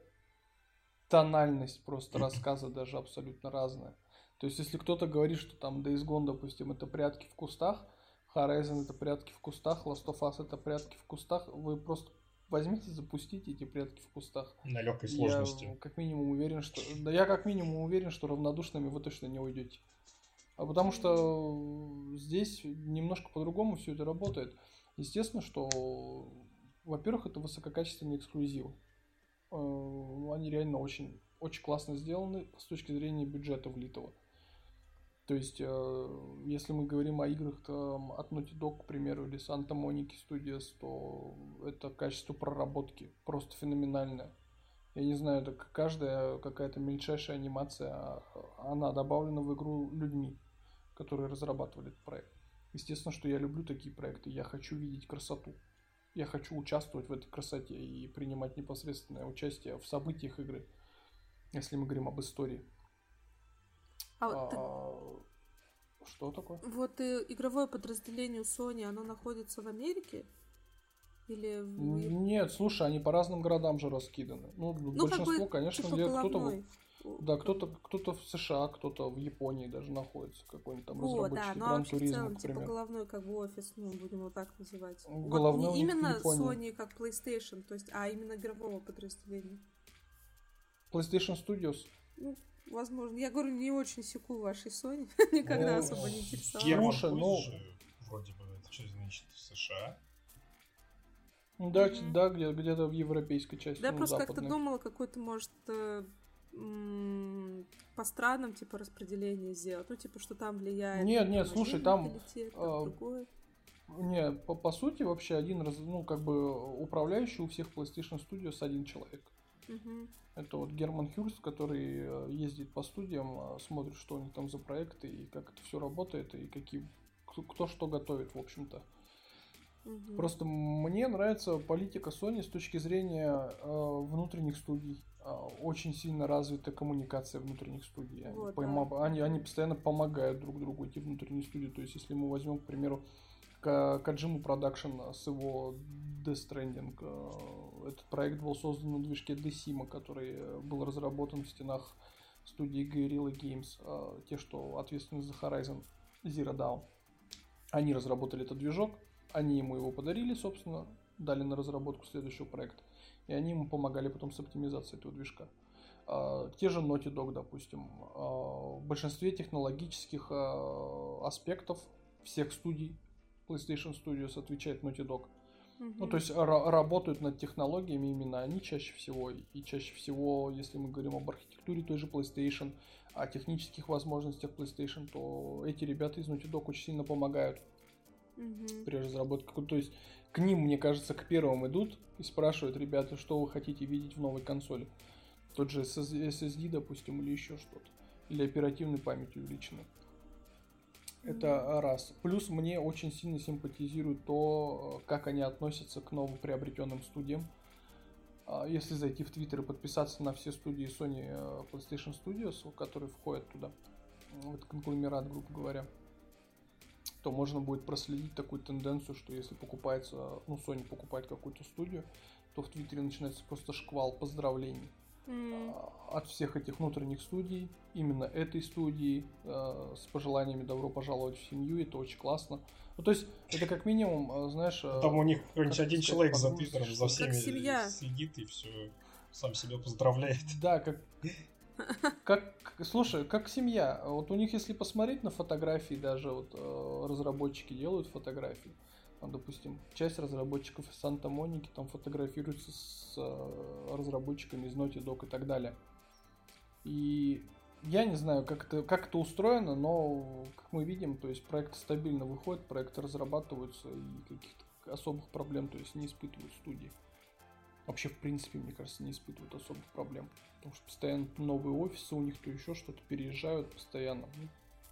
тональность просто рассказа даже абсолютно разная. То есть, если кто-то говорит, что там Days Gone, допустим, это прятки в кустах, Horizon это прятки в кустах, Last of Us это прятки в кустах, вы просто возьмите, запустите эти прятки в кустах. На легкой сложности. Я как минимум уверен, что... Да я как минимум уверен, что равнодушными вы точно не уйдете. А потому что здесь немножко по-другому все это работает. Естественно, что, во-первых, это высококачественные эксклюзивы. Э, они реально очень, очень классно сделаны с точки зрения бюджета влитого. То есть, э, если мы говорим о играх там, от Naughty Dog, к примеру, или Santa Monica Studios, то это качество проработки просто феноменальное. Я не знаю, это каждая какая-то мельчайшая анимация, а, она добавлена в игру людьми, которые разрабатывали этот проект. Естественно, что я люблю такие проекты, я хочу видеть красоту. Я хочу участвовать в этой красоте и принимать непосредственное участие в событиях игры, если мы говорим об истории. А, а, ты... Что такое? Вот и игровое подразделение Sony, оно находится в Америке? Или в... Нет, слушай, они по разным городам же раскиданы. Ну, ну большинство, как бы, конечно, типа где кто-то. Да, кто-то кто в США, кто-то в Японии даже находится, какой-нибудь там О, разработчик да, ну, Гран Туризма, целом, к примеру. Типа головной как бы офис, ну, будем его так называть. Головной вот не именно Sony как PlayStation, то есть, а именно игрового подразделения. PlayStation Studios? Ну, Возможно. Я говорю, не очень секу вашей Sony. Никогда ну, особо не интересовалась. Слушай, ну... Вроде бы, это что значит в США? Да, mm-hmm. да, где- где-то в европейской части. Да, ну, просто как-то думала, какой-то, может, э, по странам, типа, распределение сделать. Ну, типа, что там влияет. Нет, нет, слушай, там... А, не, по, по сути, вообще один раз, ну, как бы управляющий у всех PlayStation Studios один человек. Угу. Это вот Герман Хюрст, который э, ездит по студиям, а, смотрит, что у них там за проекты и как это все работает, и какие кто что готовит, в общем-то. Угу. Просто мне нравится политика Sony с точки зрения э, внутренних студий. Э, очень сильно развита коммуникация внутренних студий. Вот, они, да. они, они постоянно помогают друг другу эти внутренние студии. То есть, если мы возьмем, к примеру, Kojima Productions с его Death Stranding. Э, этот проект был создан на движке Decima, который э, был разработан в стенах студии Guerrilla Games, те, что ответственны за Horizon Zero Dawn. Они разработали этот движок, они ему его подарили, собственно, дали на разработку следующего проекта, и они ему помогали потом с оптимизацией этого движка. Те же Naughty Dog, допустим, в большинстве технологических аспектов всех студий PlayStation Studios отвечает Naughty Dog. Ну, то есть работают над технологиями именно они чаще всего. И чаще всего, если мы говорим об архитектуре той же PlayStation, о технических возможностях PlayStation, то эти ребята из Naughty Dog очень сильно помогают mm при разработке. То есть к ним, мне кажется, к первым идут и спрашивают, ребята, что вы хотите видеть в новой консоли. Тот же SSD, допустим, или еще что-то. Или оперативной память увеличенной. Это раз. Плюс мне очень сильно симпатизирует то, как они относятся к новоприобретенным студиям. А, если зайти в Твиттер и подписаться на все студии Sony э, PlayStation Studios, которые входят туда, в этот конгломерат, грубо говоря, то можно будет проследить такую тенденцию, что если покупается, ну, Sony покупает какую-то студию, то в Твиттере начинается просто шквал поздравлений mm. от всех этих внутренних студий, именно этой студии, э, с пожеланиями добро пожаловать в семью, это очень классно. Ну, то есть, это как минимум, э, знаешь... Э, Там у них какой-нибудь один сказать, человек за Твиттером за всеми следит и все, сам себя поздравляет. Да, как... Как, слушай, как семья. Вот у них, если посмотреть на фотографии, даже вот э, разработчики делают фотографии, допустим, часть разработчиков из Санта-Моники там фотографируется с э, разработчиками из Naughty Dog и так далее. И я не знаю, как это, как это устроено, но, как мы видим, то есть проекты стабильно выходят, проекты разрабатываются и каких-то особых проблем, то есть не испытывают студии. Вообще, в принципе, мне кажется, не испытывают особых проблем. Потому что постоянно новые офисы у них, то еще что-то переезжают постоянно.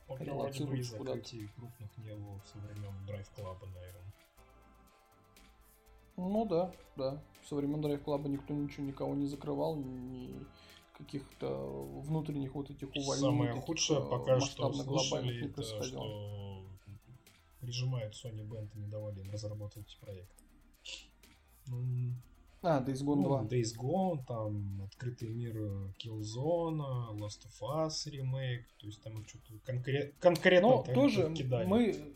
Ну, релацируются куда-то. крупных не было со времен Drive Club, наверное. Ну да, да. Со времен Drive Club никто ничего никого не закрывал, ни каких-то внутренних вот этих увольнений. Самое худшее пока что слышали, это что прижимает Sony Band и не давали им разработать проект. Ну, а, Days Gone 2. Ну, Days Gone, там открытый мир Killzone, Last of Us ремейк, то есть там что-то конкрет, конкретно Но тоже кидали. мы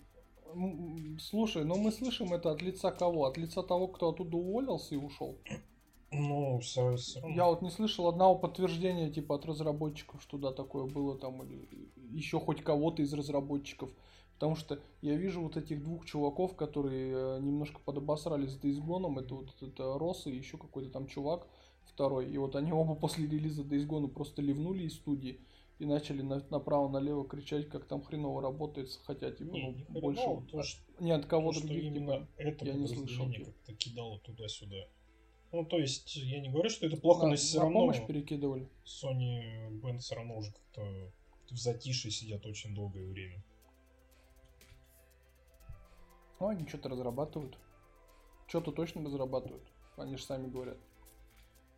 Слушай, но мы слышим это от лица кого? От лица того, кто оттуда уволился и ушел? Ну, все, все равно. Я вот не слышал одного подтверждения, типа, от разработчиков, что да, такое было там, или еще хоть кого-то из разработчиков. Потому что я вижу вот этих двух чуваков, которые э, немножко подобосрались с Days Gone, это вот это Росс и еще какой-то там чувак второй. И вот они оба после релиза Days Gone просто ливнули из студии и начали на, направо-налево кричать, как там хреново работает, хотя типа Не, ну, не хреново, больше то, что- не от кого то, что других именно типа. это я не слышал, типа. как-то кидало туда-сюда. Ну, то есть, я не говорю, что это плохо, на, но все на равно помощь перекидывали. Sony Band все равно уже как-то в затишье сидят очень долгое время. Ну, они что-то разрабатывают. Что-то точно разрабатывают. Они же сами говорят.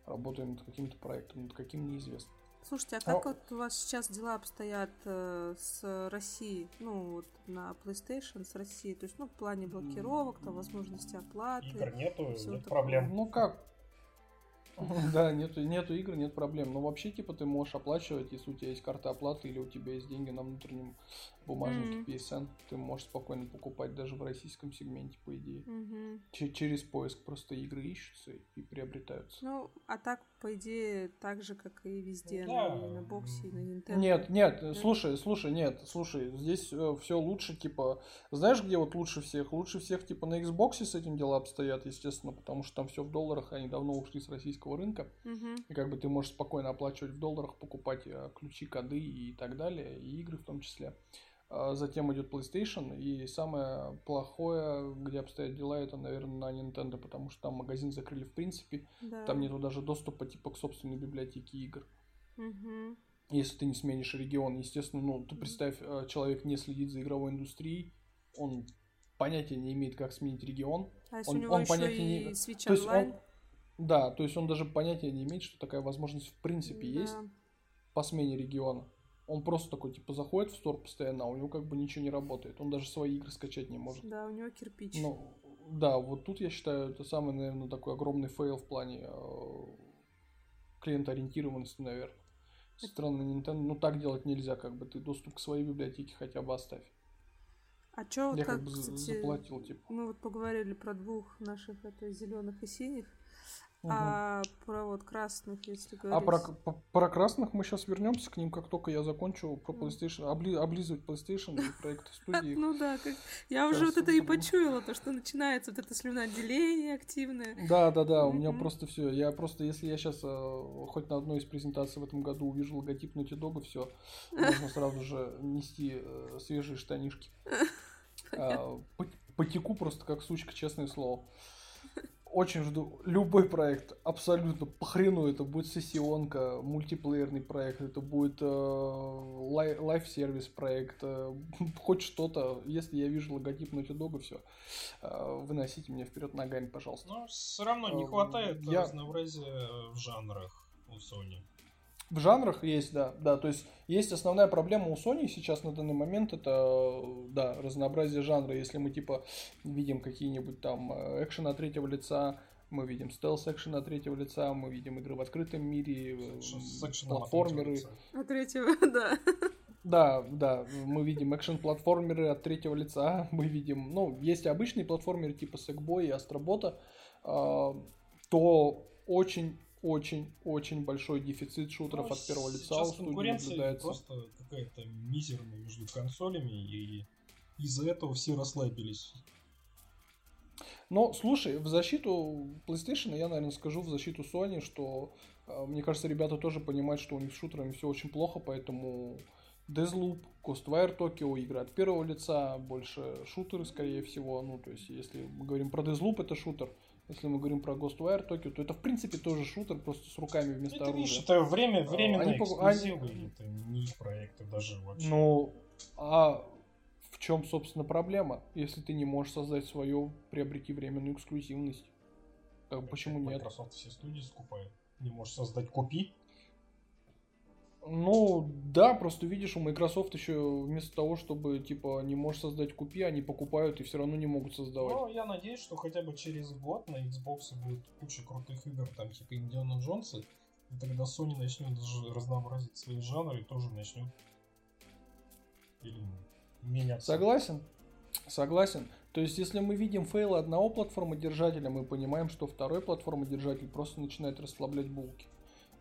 Работаем над каким-то проектом, над каким неизвестно. Слушайте, а как А- вот у вас сейчас дела обстоят э, с Россией? Ну, вот на PlayStation с Россией. То есть, ну, в плане блокировок, там, возможности оплаты. Игр нету, нет такое. проблем. Ну как? Да, нету, нету игр, нет проблем. Но вообще, типа, ты можешь оплачивать, если у тебя есть карта оплаты или у тебя есть деньги на внутреннем бумажнике Мгм. PSN, ты можешь спокойно покупать даже в российском сегменте, по идее. Че- через поиск просто игры ищутся и приобретаются. Ну, а так, по идее, так же, как и везде, Ну на, да, и на боксе, и на Nintendo. Нет, нет, слушай, слушай, нет, слушай, здесь все лучше, типа, знаешь, где вот лучше всех? Лучше всех, типа, на Xbox с этим дела обстоят, естественно, потому что там все в долларах, они давно ушли с российского рынка, Мгм. и как бы ты можешь спокойно оплачивать в долларах, покупать э, ключи, коды и так далее, и игры в том числе. А Затем идет PlayStation, и самое плохое, где обстоят дела, это, наверное, на Nintendo, потому что там магазин закрыли в принципе, Да. там нету даже доступа, типа, к собственной библиотеке игр. Мгм. Если ты не сменишь регион, естественно, ну, ты представь, э, человек не следит за игровой индустрией, он понятия не имеет, как сменить регион. А если Он- у него он еще понятия и не- Switch То есть Online? он, да, то есть он даже понятия не имеет, что такая возможность в принципе Да. есть по смене региона. Он просто такой, типа, заходит в store постоянно, а у него как бы ничего не работает. Он даже свои игры скачать не может. Да, у него кирпич. Ну, да, вот тут я считаю, это самый, наверное, такой огромный fail в плане э, клиентоориентированности, наверное. Со стороны Nintendo, ну так делать нельзя, как бы ты доступ к своей библиотеке хотя бы оставь. А чё я как, как бы кстати, заплатил, типа. мы вот поговорили про двух наших, это зеленых и синих, Мгм. а про вот красных, если А говорить. про, по- про красных мы сейчас вернемся к ним, как только я закончу про. PlayStation, обли- облизывать PlayStation и проекты студии. Ну да, как... я уже вот это и почуяла, то, что начинается вот это слюноотделение активное. Да, да, да, у меня просто все. Я просто, если я сейчас хоть на одной из презентаций в этом году увижу логотип Naughty Dog, все, можно сразу же нести э, свежие штанишки. А, по- Потеку просто как сучка, честное слово. Очень жду любой проект, абсолютно по хрену это будет сессионка, мультиплеерный проект, это будет э, лай- лайф-сервис проект, э, хоть что-то, если я вижу логотип Naughty Dog, все, выносите меня вперед ногами, пожалуйста. Но все равно не Эм, хватает я- разнообразия в жанрах у Sony. В жанрах есть, да, да, то есть есть основная проблема у Sony сейчас на данный момент, это, да, разнообразие жанра, если мы, типа, видим какие-нибудь там э, экшен от третьего лица, мы видим стелс-экшен от третьего лица, мы видим игры в открытом мире, э, с экшеном от платформеры, третьего да. да, да, мы видим экшен-платформеры от третьего лица, мы видим, ну, есть обычные платформеры типа Sackboy и Астробота, то очень очень, очень большой дефицит шутеров Ну, от первого лица у студии наблюдается. просто какая-то мизерная между консолями, и из-за этого все расслабились. Но, слушай, в защиту PlayStation я, наверное, скажу в защиту Sony, что э, мне кажется, ребята тоже понимают, что у них с шутерами все очень плохо, поэтому Deathloop, Ghostwire Tokyo, игры от первого лица, больше шутеры, скорее всего. Ну, то есть, если мы говорим про Deathloop, это шутер. Если мы говорим про Ghostwire Tokyo, то это, в принципе, тоже шутер, просто с руками вместо Это, видишь, оружия. это время, А, временные они эксклюзивы, они- это не их проекты даже вообще. Ну, а в чем, собственно, проблема? Если ты не можешь создать свою, приобрети временную эксклюзивность. Как почему нет? Microsoft все студии скупает. Не можешь создать купи. Ну, да, просто видишь, у Microsoft еще вместо того, чтобы, типа, не можешь создать купи, они покупают и все равно не могут создавать. Но я надеюсь, что хотя бы через год на Xbox будет куча крутых игр, там типа Индиана Джонса, и тогда Sony начнет даже разнообразить свои жанры и тоже начнет или меняться. Согласен? Согласен. То есть, если мы видим фейлы одного платформодержателя, мы понимаем, что второй платформодержатель просто начинает расслаблять булки.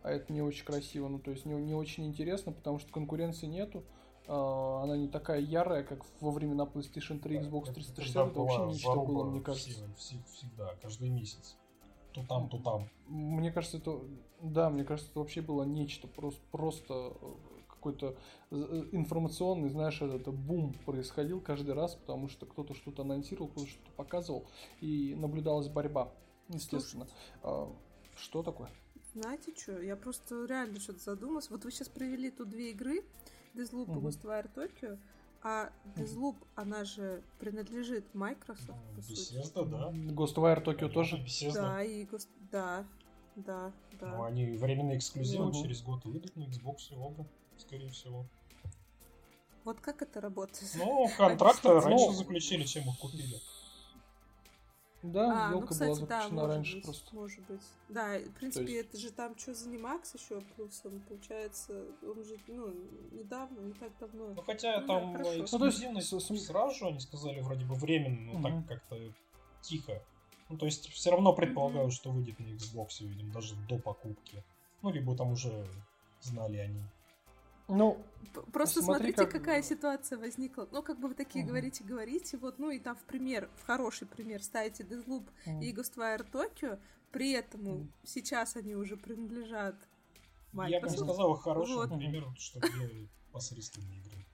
А это не очень красиво, ну то есть не, не очень интересно, потому что конкуренции нету. Uh, она не такая ярая, как во времена PlayStation 3, Xbox 360. Это вообще нечто было, мне кажется. Все, всегда, каждый месяц. То там, то там. Мне кажется, это... Да, мне кажется, это вообще было нечто. Просто, просто какой-то э, информационный, знаешь, это бум происходил каждый раз, потому что кто-то что-то анонсировал, кто-то что-то показывал, и наблюдалась борьба, естественно. А, что такое? Знаете что, я просто реально что-то задумалась. Вот вы сейчас провели тут две игры, Deathloop угу. и Ghostwire Tokyo, а Deathloop, она же принадлежит Microsoft, по Bethesda, сути. да. Ghostwire Tokyo тоже? Bethesda. Да, и Ghost... Да, да, да. Ну, они временные эксклюзивы угу. через год выйдут на Xbox и оба скорее всего. Вот как это работает? Ну, контракты раньше заключили, чем их купили. Да, а, сделка ну, кстати, была заключена да, раньше быть, просто. Может быть. Да, в принципе, есть... это же там что за Немакс еще плюсом, получается, он же, ну, недавно, не так давно. Ну, хотя ну, там да, эксклюзивность ну, есть... сразу же они сказали вроде бы временно, но угу. так как-то тихо. Ну, то есть все равно предполагают, угу. что выйдет на Xbox, видимо, даже до покупки. Ну, либо там уже знали они. Ну, Просто смотри, смотрите, как... какая ситуация возникла. Ну, как бы вы такие угу. говорите, говорите, вот, ну и там в пример, в хороший пример ставите Deathloop угу. и Ghostwire Tokyo, при этом угу. сейчас они уже принадлежат Microsoft. Я бы сказал, хороший вот. пример, что две посредственные игры.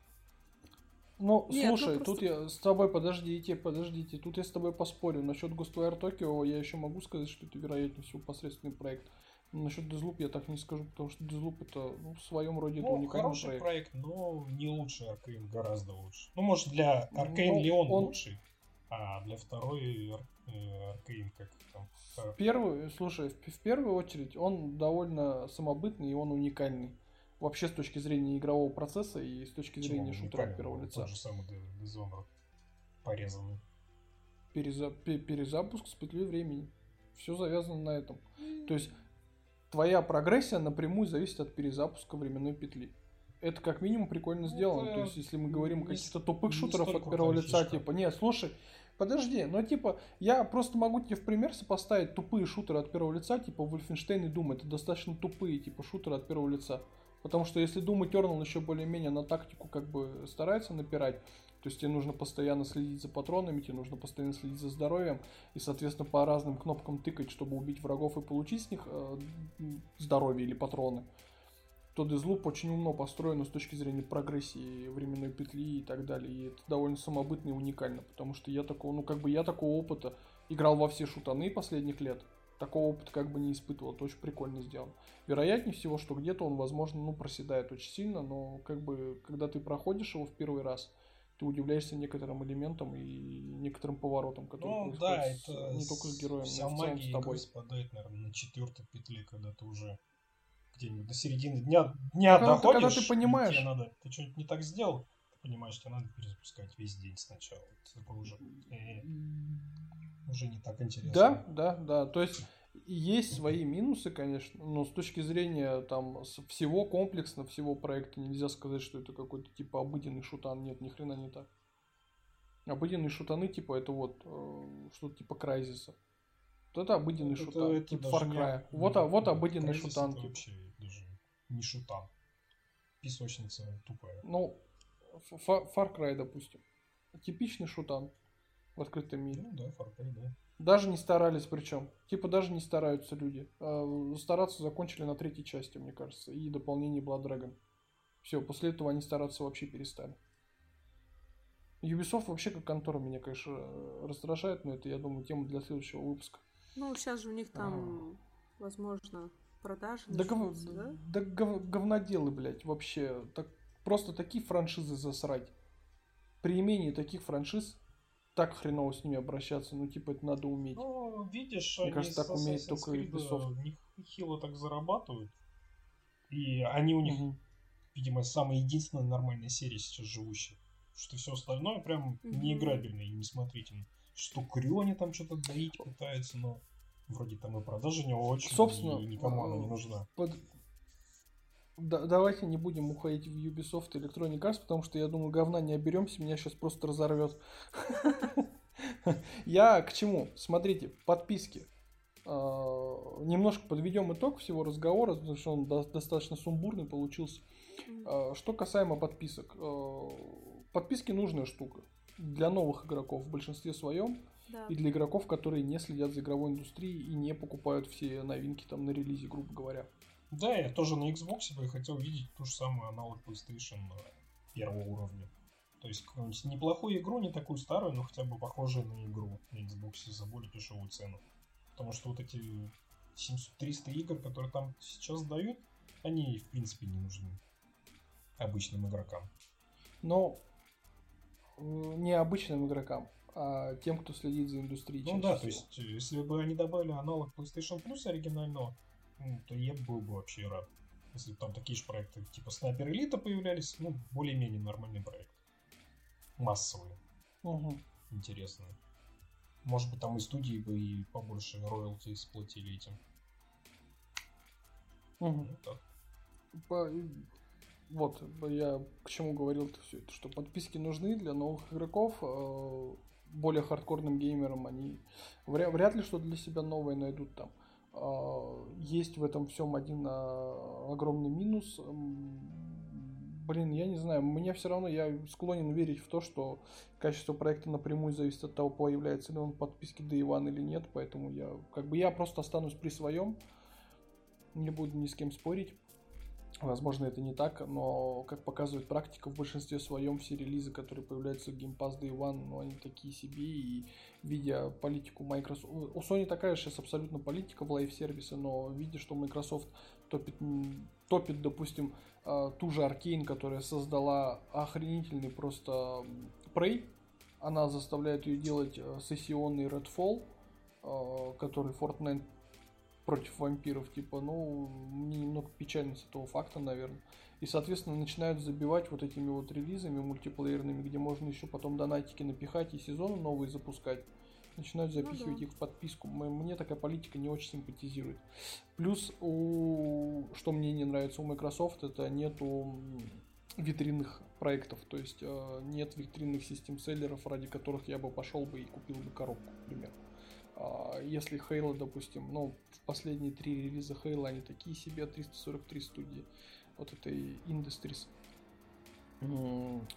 Ну, Нет, ну слушай, ну просто... тут я с тобой, подождите, подождите, тут я с тобой поспорю. Насчет Ghostwire Tokyo я еще могу сказать, что это вероятнее всего посредственный проект. Насчет Deathloop я так не скажу, потому что Deathloop это ну, в своем роде ну, это уникальный хороший проект. проект, но не лучше Аркейн, гораздо лучше. Ну, может, для Аркейн ну, Леон он... лучший, а для второй Аркейн как там. В первую, слушай, в, в первую очередь он довольно самобытный и он уникальный. Вообще с точки зрения игрового процесса и с точки зрения шутера от первого лица. Тот же самый Dishonored порезанный. Переза... Перезапуск с петлей времени. Все завязано на этом. То есть твоя прогрессия напрямую зависит от перезапуска временной петли. Это как минимум прикольно сделано. Это То есть, если мы говорим о каких-то тупых шутеров от первого лица, фишка. типа, нет, слушай, подожди, ну типа, я просто могу тебе в пример сопоставить тупые шутеры от первого лица, типа Wolfenstein и Doom. Это достаточно тупые, типа, шутеры от первого лица. Потому что если Doom Eternal еще более-менее на тактику как бы старается напирать, то есть тебе нужно постоянно следить за патронами, тебе нужно постоянно следить за здоровьем и, соответственно, по разным кнопкам тыкать, чтобы убить врагов и получить с них э, здоровье или патроны. То Deathloop очень умно построено с точки зрения прогрессии временной петли и так далее. И это довольно самобытно и уникально, потому что я такого, ну как бы я такого опыта играл во все шутаны последних лет. Такого опыта как бы не испытывал. Это очень прикольно сделано. Вероятнее всего, что где-то он, возможно, ну, проседает очень сильно, но как бы, когда ты проходишь его в первый раз, ты удивляешься некоторым элементам и некоторым поворотам, которые ну, да, это не только с героем, вся но магия с тобой. спадает, наверное, на четвертой петле, когда ты уже где-нибудь до середины дня, дня когда доходишь, когда ты понимаешь, тебе надо, ты что-нибудь не так сделал, ты понимаешь, тебе надо перезапускать весь день сначала. Это уже, э, уже не так интересно. Да, да, да. То есть есть свои минусы, конечно, но с точки зрения там всего комплексно, всего проекта нельзя сказать, что это какой-то типа обыденный шутан. Нет, ни хрена не так. Обыденные шутаны, типа, это вот э, что-то типа Крайзиса. Вот это обыденный это, шутан, это типа Far Cry. Не, вот, не, вот обыденный Crysis шутан. Это типа. вообще даже не шутан. Песочница тупая. Ну, Far Cry, допустим. Типичный шутан в открытом мире. Ну да, Far Cry, да. Даже не старались причем. Типа даже не стараются люди. А, стараться закончили на третьей части, мне кажется. И дополнение Blood Dragon. Все, после этого они стараться вообще перестали. Ubisoft вообще как контора меня, конечно, раздражает, но это, я думаю, тема для следующего выпуска. Ну, сейчас же у них там, а... возможно, продажи. Да, гов... да? да гов... говноделы, блядь, вообще. Так... Просто такие франшизы засрать. При имении таких франшиз так хреново с ними обращаться, ну типа это надо уметь. Ну, видишь, Мне они кажется, так умеет только Ubisoft. Нехило так зарабатывают. И они у них, угу. видимо, самая единственная нормальная серия сейчас живущая. Что все остальное прям угу. неиграбельно и несмотрительно. Что Крю они там что-то доить пытаются, но вроде там и продажи не очень, Собственно, и никому она не нужна. Под, да, давайте не будем уходить в Ubisoft и Electronic Arts, потому что я думаю, говна не оберемся, меня сейчас просто разорвет. Я к чему? Смотрите, подписки. А, немножко подведем итог всего разговора, потому что он достаточно сумбурный получился. А, что касаемо подписок. А, подписки нужная штука. Для новых игроков в большинстве своем. Да. И для игроков, которые не следят за игровой индустрией и не покупают все новинки там на релизе, грубо говоря. Да, я тоже на Xbox бы хотел видеть ту же самую аналог PlayStation первого уровня. То есть какую-нибудь неплохую игру, не такую старую, но хотя бы похожую на игру на Xbox за более дешевую цену. Потому что вот эти 700-300 игр, которые там сейчас дают, они в принципе не нужны обычным игрокам. Но не обычным игрокам, а тем, кто следит за индустрией. Ну да, то есть, если бы они добавили аналог PlayStation Plus оригинального, ну, то я был бы вообще рад. Если бы там такие же проекты, типа Снайпер Элита появлялись, ну, более-менее нормальный проект. Массовые. Угу. Интересные. Может быть, там и студии бы и побольше роялти сплатили этим. Угу. Ну, так. По... Вот, я к чему говорил-то все это, что подписки нужны для новых игроков, э, более хардкорным геймерам они вряд ли что для себя новое найдут там. А, есть в этом всем один а, огромный минус. Блин, я не знаю, мне все равно, я склонен верить в то, что качество проекта напрямую зависит от того, появляется ли он в подписке Day One или нет, поэтому я, как бы, я просто останусь при своем, не буду ни с кем спорить. Возможно, это не так, но, как показывает практика, в большинстве своем все релизы, которые появляются в Game Pass Day One, ну, они такие себе, и видя политику Microsoft... У Sony такая сейчас абсолютно политика в live-service е, но видя, что Microsoft топит, топит допустим, а, ту же Arkane, которая создала охренительный просто Prey, она заставляет ее делать э, сессионный Redfall, э, который Fortnite против вампиров, типа, ну, мне немного печально с этого факта, наверное. И, соответственно, начинают забивать вот этими вот релизами мультиплеерными, где можно еще потом донатики напихать и сезоны новые запускать. Начинают запихивать ну, да. их в подписку. Мне такая политика не очень симпатизирует. Плюс, у... что мне не нравится у Microsoft, это нету витринных проектов, то есть э, нет витринных систем-селлеров, ради которых я бы пошел бы и купил бы коробку, например. А, если Halo, допустим, ну, последние три релиза Halo, они такие себе, 343 студии, вот этой Industries,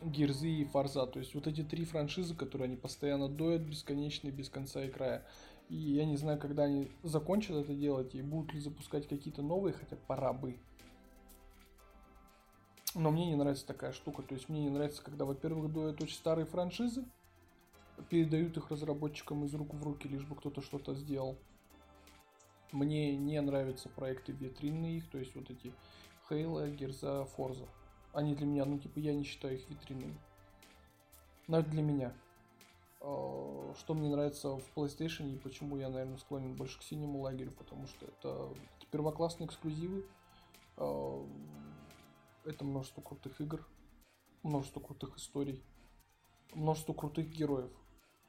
Гирзы и Фарза, то есть вот эти три франшизы, которые они постоянно доят бесконечно без конца и края. И я не знаю, когда они закончат это делать и будут ли запускать какие-то новые, хотя пора бы. Но мне не нравится такая штука. То есть мне не нравится, когда, во-первых, доят очень старые франшизы, передают их разработчикам из рук в руки, лишь бы кто-то что-то сделал. Мне не нравятся проекты витринные их, то есть вот эти Halo, Герза, Forza. Они для меня, ну типа я не считаю их витринными. Но это для меня. А, что мне нравится в PlayStation и почему я, наверное, склонен больше к синему лагерю, потому что это, это первоклассные эксклюзивы. А, это множество крутых игр, множество крутых историй, множество крутых героев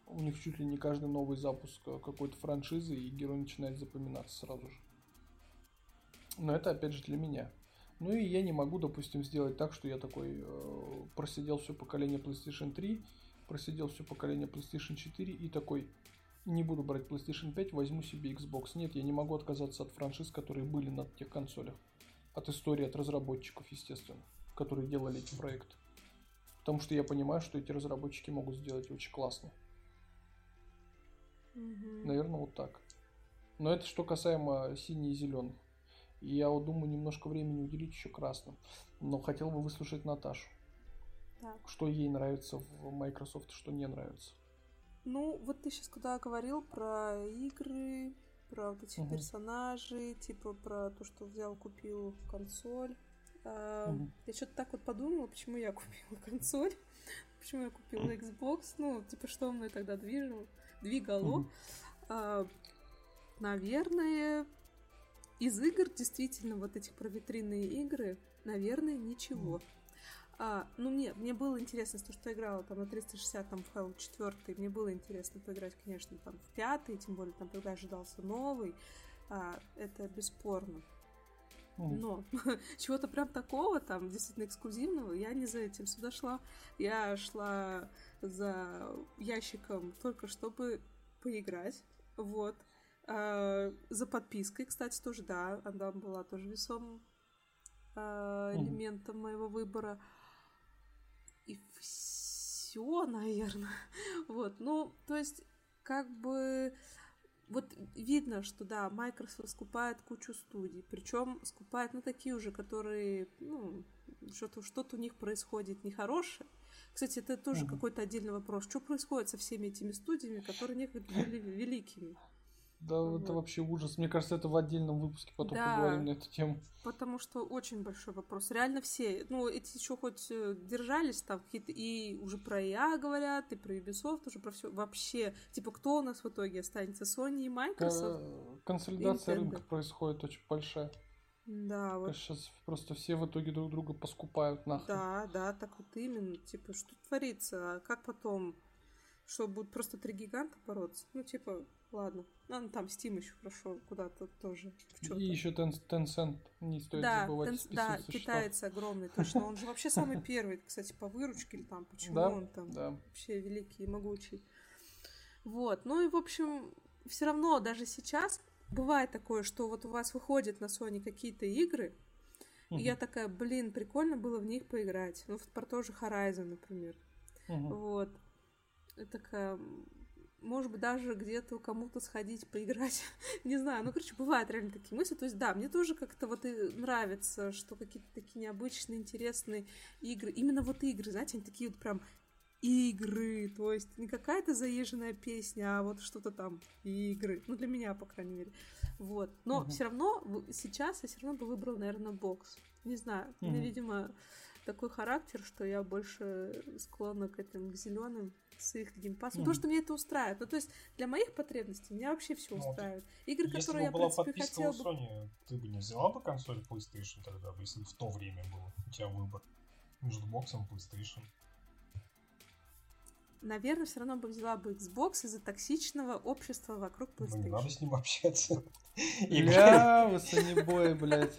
у них чуть ли не каждый новый запуск э, какой-то франшизы, и герой начинает запоминаться сразу же. Но это опять же для меня. Ну и я не могу, допустим, сделать так, что я такой э, просидел все поколение PlayStation 3, просидел все поколение PlayStation 4 и такой не буду брать PlayStation 5, возьму себе Xbox. Нет, я не могу отказаться от франшиз, которые были на тех консолях. От истории, от разработчиков, естественно, которые делали эти проекты. Потому что я понимаю, что эти разработчики могут сделать очень классно. Угу. Наверное, вот так. Но это что касаемо синий и зеленых. И я вот думаю немножко времени уделить еще красным. Но хотел бы выслушать Наташу. Так. Что ей нравится в Microsoft, что не нравится. Ну, вот ты сейчас когда говорил про игры, про вот этих угу. персонажей, типа про то, что взял, купил консоль. А, угу. Я что-то так вот подумала, почему я купила консоль, почему я купила Xbox, ну, типа, что мной тогда движет двигало. А, наверное, из игр действительно вот этих про витринные игры, наверное, ничего. А, ну, мне, мне было интересно, то, что играла там на 360, там, в Halo 4, мне было интересно поиграть, конечно, там, в пятый, тем более, там, тогда ожидался новый, а, это бесспорно. Но чего-то прям такого там, действительно эксклюзивного, я не за этим сюда шла. Я шла за ящиком только чтобы поиграть. Вот. А, за подпиской, кстати, тоже, да, она была тоже весомым а, элементом моего выбора. И все, наверное. Вот, ну, то есть, как бы вот видно, что да, Microsoft скупает кучу студий, причем скупает, ну, такие уже, которые, ну, что-то что у них происходит нехорошее. Кстати, это тоже mm-hmm. какой-то отдельный вопрос. Что происходит со всеми этими студиями, которые некогда были великими? Да, вот. это вообще ужас. Мне кажется, это в отдельном выпуске потом да, поговорим на эту тему. Потому что очень большой вопрос. Реально все, ну, эти еще хоть э, держались там какие-то, и уже про IA говорят, и про Ubisoft, уже про все. Вообще, типа, кто у нас в итоге останется? Sony и Microsoft? Консолидация и рынка происходит очень большая. Да, вот. Сейчас просто все в итоге друг друга поскупают нахрен. Да, да, так вот именно. Типа, что творится? А как потом? Что, будут просто три гиганта бороться? Ну, типа, Ладно. Ну, там Steam еще прошел куда-то тоже. И еще Tencent, не стоит да, забывать. Ten, да, китаец огромный, точно. Он же вообще самый первый, кстати, по выручке или там, почему да, он там да. вообще великий и могучий. Вот, ну и, в общем, все равно даже сейчас бывает такое, что вот у вас выходят на Sony какие-то игры, угу. и я такая, блин, прикольно было в них поиграть. Ну, про то же Horizon, например. Угу. Вот. такая, может быть, даже где-то кому-то сходить, поиграть. не знаю, ну, короче, бывают реально такие мысли. То есть, да, мне тоже как-то вот и нравится, что какие-то такие необычные, интересные игры. Именно вот игры, знаете, они такие вот прям игры, то есть не какая-то заезженная песня, а вот что-то там игры. Ну, для меня, по крайней мере. Вот. Но uh-huh. все равно сейчас я все равно бы выбрал, наверное, бокс. Не знаю. Uh-huh. У меня, видимо, такой характер, что я больше склонна к этим к зеленым с их геймпасом. Mm. Потому что мне это устраивает. Ну, то есть для моих потребностей меня вообще все ну, устраивает. Игры, если которые бы я, была в принципе, хотела бы... Sony, ты бы не взяла бы консоль PlayStation тогда, если бы в то время было у тебя выбор между боксом и PlayStation? Наверное, все равно бы взяла бы Xbox из-за токсичного общества вокруг PlayStation. Не надо с ним общаться. Бля, вы санебои, блядь.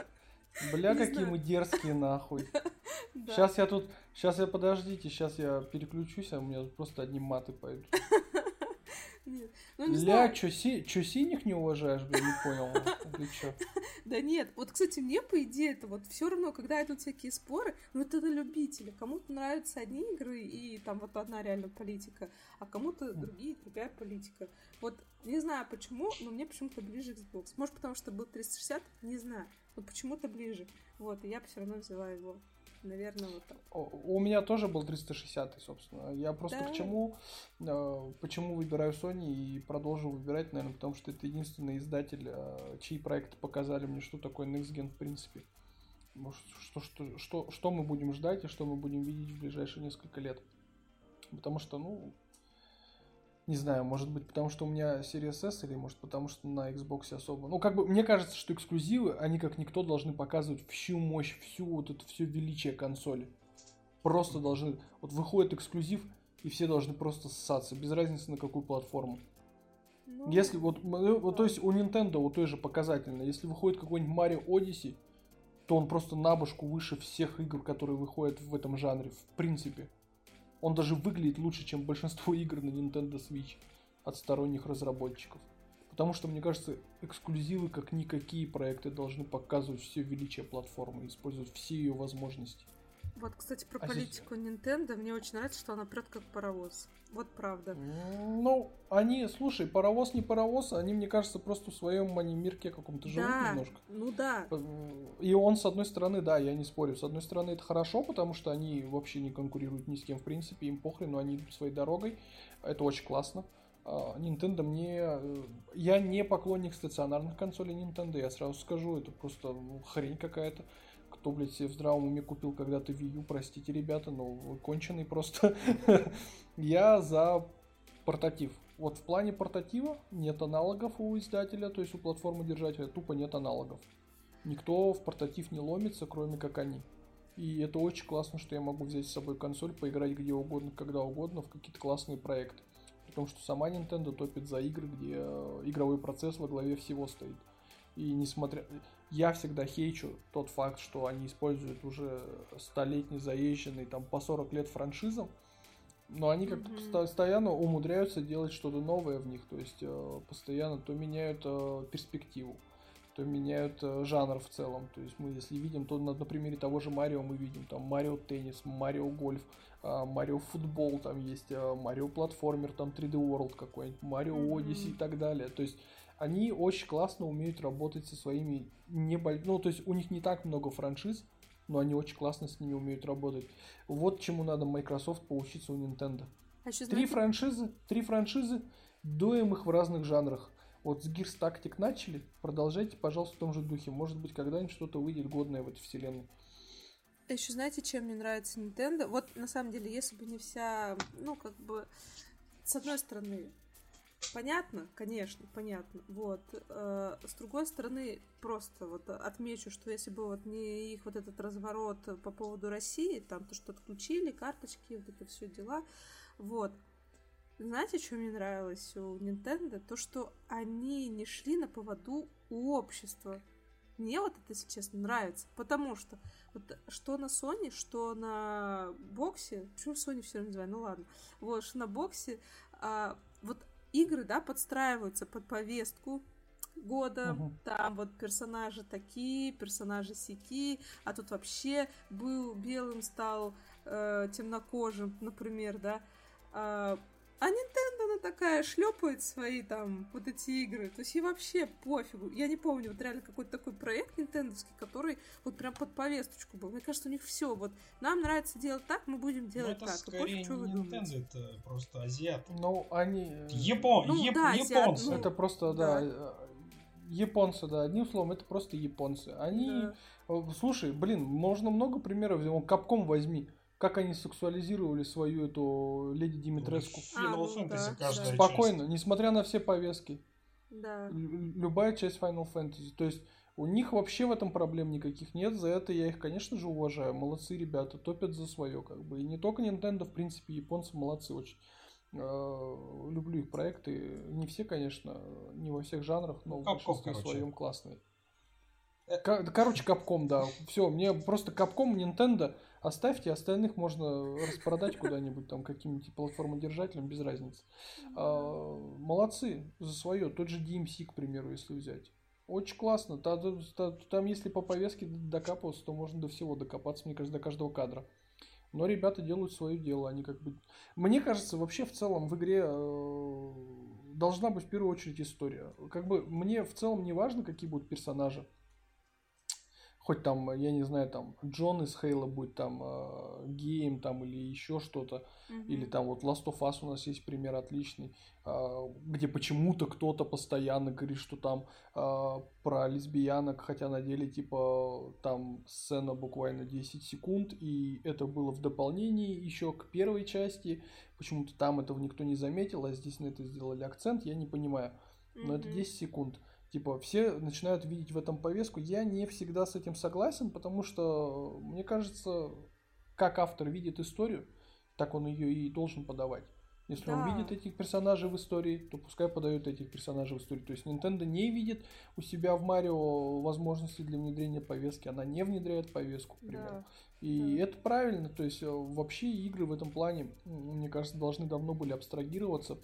Бля, не какие знаю. мы дерзкие, нахуй. Да. Сейчас я тут, сейчас я подождите, сейчас я переключусь, а у меня просто одни маты пойдут. Нет. Ну, не Ля, чё, си, чё синих не уважаешь, бля, не понял. Или чё? Да нет, вот, кстати, мне, по идее, это вот все равно, когда идут всякие споры, ну, это на любителя. Кому-то нравятся одни игры, и там вот одна реально политика, а кому-то другие, другая политика. Вот, не знаю почему, но мне почему-то ближе Xbox. Может, потому что был 360, не знаю. Вот почему-то ближе. Вот, и я все равно взяла его. Наверное, вот так. У меня тоже был 360, собственно. Я просто да. к чему, э, почему выбираю Sony и продолжу выбирать, наверное, потому что это единственный издатель, э, чьи проекты показали мне, что такое Next Gen в принципе. Что, что, что, что мы будем ждать и что мы будем видеть в ближайшие несколько лет. Потому что, ну, не знаю, может быть, потому что у меня Series S, или может потому что на Xbox особо. Ну, как бы, мне кажется, что эксклюзивы, они как никто должны показывать всю мощь, всю вот это все величие консоли. Просто должны... Вот выходит эксклюзив, и все должны просто ссаться, без разницы на какую платформу. Ну, если вот, вот, то есть у Nintendo вот той же показательно, если выходит какой-нибудь Mario Odyssey, то он просто на башку выше всех игр, которые выходят в этом жанре, в принципе. Он даже выглядит лучше, чем большинство игр на Nintendo Switch от сторонних разработчиков. Потому что, мне кажется, эксклюзивы, как никакие проекты, должны показывать все величие платформы, использовать все ее возможности. Вот, кстати, про а политику здесь... Nintendo. Мне очень нравится, что она прет как паровоз. Вот правда. Ну, они, слушай, паровоз не паровоз, они, мне кажется, просто в своем мирке каком-то живут да, немножко. Ну да. И он, с одной стороны, да, я не спорю, с одной стороны, это хорошо, потому что они вообще не конкурируют ни с кем, в принципе, им похрен, но они идут своей дорогой. Это очень классно. А, Nintendo мне... Э, я не поклонник стационарных консолей Nintendo, я сразу скажу, это просто ну, хрень какая-то кто, блядь, себе в здравом уме купил когда-то Wii U, простите, ребята, но вы конченый просто. Я за портатив. Вот в плане портатива нет аналогов у издателя, то есть у платформы держателя тупо нет аналогов. Никто в портатив не ломится, кроме как они. И это очень классно, что я могу взять с собой консоль, поиграть где угодно, когда угодно, в какие-то классные проекты. При том, что сама Nintendo топит за игры, где э, игровой процесс во главе всего стоит. И несмотря... Я всегда хейчу тот факт, что они используют уже столетний заезженный там по 40 лет франшизам, но они как-то mm-hmm. постоянно умудряются делать что-то новое в них, то есть э, постоянно то меняют э, перспективу, то меняют э, жанр в целом. То есть мы, если видим, то на, на примере того же Марио мы видим там Марио Теннис, Марио Гольф, э, Марио Футбол, там есть э, Марио Платформер, там 3D World какой-нибудь, Марио mm-hmm. Odyssey и так далее. То есть они очень классно умеют работать со своими небольшими... Ну, то есть у них не так много франшиз, но они очень классно с ними умеют работать. Вот чему надо Microsoft поучиться у Nintendo. А еще, три франшизы, три франшизы, дуем их в разных жанрах. Вот с Gears Tactic начали, продолжайте, пожалуйста, в том же духе. Может быть, когда-нибудь что-то выйдет годное в этой вселенной. А еще знаете, чем мне нравится Nintendo? Вот на самом деле, если бы не вся, ну, как бы, с одной стороны, Понятно, конечно, понятно. Вот. Э, с другой стороны, просто вот отмечу, что если бы вот не их вот этот разворот по поводу России, там то, что отключили, карточки, вот это все дела, вот. Знаете, что мне нравилось у Nintendo? То, что они не шли на поводу у общества. Мне вот это, если честно, нравится, потому что вот что на Sony, что на боксе, почему Sony все называю, ну ладно, вот, что на боксе, а, вот игры, да, подстраиваются под повестку года, угу. там вот персонажи такие, персонажи сики, а тут вообще был белым, стал э, темнокожим, например, да. А, а Nintendo, она такая, шлепает свои там вот эти игры. То есть ей вообще пофигу. Я не помню, вот реально какой-то такой проект нинтендовский, который вот прям под повесточку был. Мне кажется, у них все вот. Нам нравится делать так, мы будем ну, делать это так. Скорее пофиг, что вы думаете. это просто азиаты. Ну, они... Э, Япон... Ну, Яп... да, японцы. Ну, это просто, да, да э, японцы, да, одним словом, это просто японцы. Они, да. Э, слушай, блин, можно много примеров, Капком возьми как они сексуализировали свою эту леди Димитреску. А, ну, да, да. Спокойно, часть. несмотря на все повестки. Да. Любая часть Final Fantasy. То есть у них вообще в этом проблем никаких нет. За это я их, конечно же, уважаю. Молодцы ребята, топят за свое. Как бы. И не только Nintendo, в принципе, японцы молодцы очень. Э, люблю их проекты. Не все, конечно, не во всех жанрах, но ну, в большинстве своем классные. Короче, Капком, да. Все, мне просто Капком, Nintendo оставьте, остальных можно распродать куда-нибудь там каким-нибудь платформодержателям, без разницы. А, молодцы за свое. Тот же DMC, к примеру, если взять. Очень классно. Там, там, если по повестке докапываться, то можно до всего докопаться, мне кажется, до каждого кадра. Но ребята делают свое дело. Они как бы... Мне кажется, вообще в целом в игре э, должна быть в первую очередь история. Как бы мне в целом не важно, какие будут персонажи хоть там, я не знаю, там Джон из Хейла будет там э, геем там или еще что-то, mm-hmm. или там вот Last of Us у нас есть пример отличный, э, где почему-то кто-то постоянно говорит, что там э, про лесбиянок, хотя на деле типа там сцена буквально 10 секунд, и это было в дополнении еще к первой части, почему-то там этого никто не заметил, а здесь на это сделали акцент, я не понимаю, но mm-hmm. это 10 секунд. Типа, все начинают видеть в этом повестку. Я не всегда с этим согласен, потому что, мне кажется, как автор видит историю, так он ее и должен подавать. Если да. он видит этих персонажей в истории, то пускай подает этих персонажей в историю. То есть Nintendo не видит у себя в Марио возможности для внедрения повестки, она не внедряет повестку, к примеру. Да. И да. это правильно. То есть э, вообще игры в этом плане, мне кажется, должны давно были абстрагироваться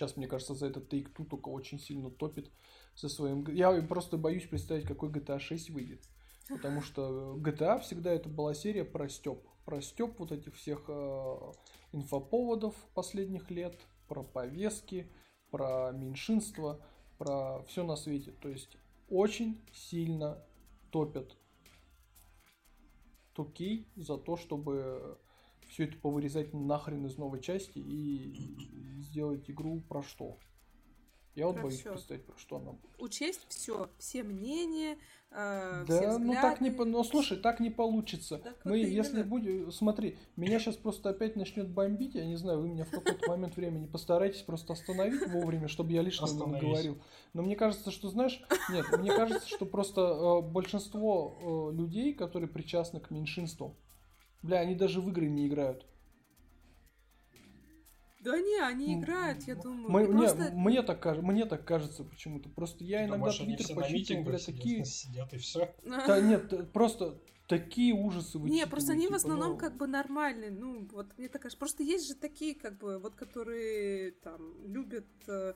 Сейчас, мне кажется, за это Take-Two только очень сильно топит со своим... Я просто боюсь представить, какой GTA 6 выйдет. Потому что GTA всегда это была серия про степ. Про степ вот этих всех э, инфоповодов последних лет, про повестки, про меньшинство, про все на свете. То есть очень сильно топят 2 за то, чтобы все это повырезать нахрен из новой части и сделать игру про что? Я вот про боюсь всё. представить, про что она будет. Учесть все, все мнения, э, Да, все ну так не, ну слушай, так не получится. Так Мы, вот если будем, смотри, меня сейчас просто опять начнет бомбить, я не знаю, вы меня в какой-то момент времени постарайтесь просто остановить вовремя, чтобы я лишнего не говорил. Но мне кажется, что знаешь, нет, мне кажется, что просто э, большинство э, людей, которые причастны к меньшинству, Бля, они даже в игры не играют. Да не, они играют, я думаю. Мы, не, просто- мне, так, кажется, мне так кажется почему-то. Просто я иногда Думаешь, твиттер митингах бля, такие... сидят и все. Да, нет, просто такие ужасы Не, просто они в типа, основном ну, как бы нормальные. Ну, вот мне так кажется. Просто есть же такие, как бы, вот которые там любят э,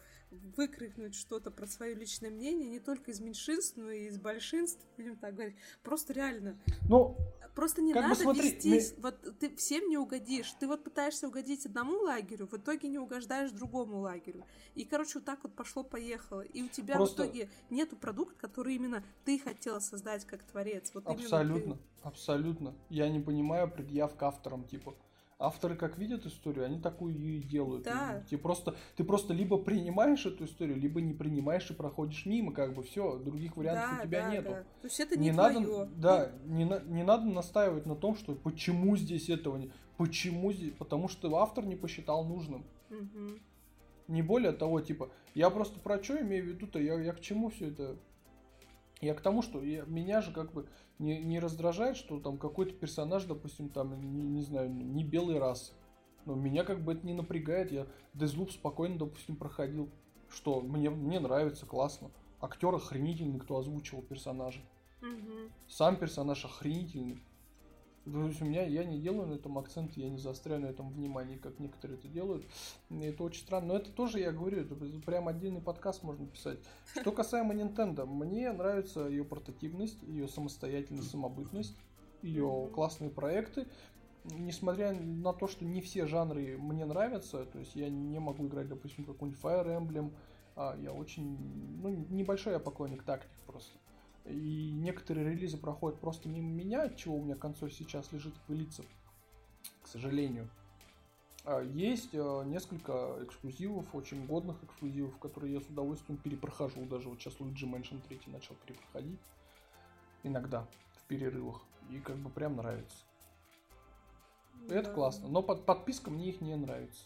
выкрикнуть что-то про свое личное мнение не только из меньшинств, но и из большинств, будем так говорить. Просто реально. Ну, Просто не Как бы надо смотри, вестись. Вот ты всем не угодишь. Ты вот пытаешься угодить одному лагерю, в итоге не угождаешь другому лагерю. И, короче, вот так вот пошло-поехало. И у тебя Просто- в итоге нету продукта, который именно ты хотела создать как творец. Вот именно ты- абсолютно, абсолютно. Я не понимаю предъяв к авторам, типа. Авторы как видят историю, они такую ее и делают. Да. И Ты просто, ты просто либо принимаешь эту историю, либо не принимаешь и проходишь мимо, как бы все, других вариантов Да, у тебя да, нету. да. То есть это не, не надо, твое. да, не, не надо настаивать на том, что почему здесь этого не, почему здесь, потому что автор не посчитал нужным. Мгм. Не более того, типа, я просто про что имею в виду-то, я, я к чему все это? Я к тому, что я- меня же как бы не, не раздражает, что там какой-то персонаж, допустим, там, не, не знаю, не белой расы. Но меня как бы это не напрягает, я Deathloop спокойно, допустим, проходил. Что, мне, мне нравится, классно. Актер охренительный, кто озвучивал персонажа. Мгм. Сам персонаж охренительный. То есть у меня, я не делаю на этом акцент, я не заостряю на этом внимание, как некоторые это делают. И это очень странно. Но это тоже, я говорю, это прям отдельный подкаст можно писать. Что касаемо Nintendo, мне нравится ее портативность, ее самостоятельность, самобытность, ее классные проекты. Несмотря на то, что не все жанры мне нравятся, то есть я не могу играть, допустим, какой-нибудь Fire Emblem, а я очень, ну, небольшой я поклонник тактик просто. Некоторые релизы проходят просто мимо меня, от чего у меня консоль сейчас лежит и пылится, к сожалению. А Есть э, несколько эксклюзивов, очень годных эксклюзивов, которые я с удовольствием перепрохожу. Даже вот сейчас Luigi Mansion 3 начал перепроходить. Иногда, в перерывах. И как бы прям нравится. Это Да. классно. Но под подписка мне их не нравится.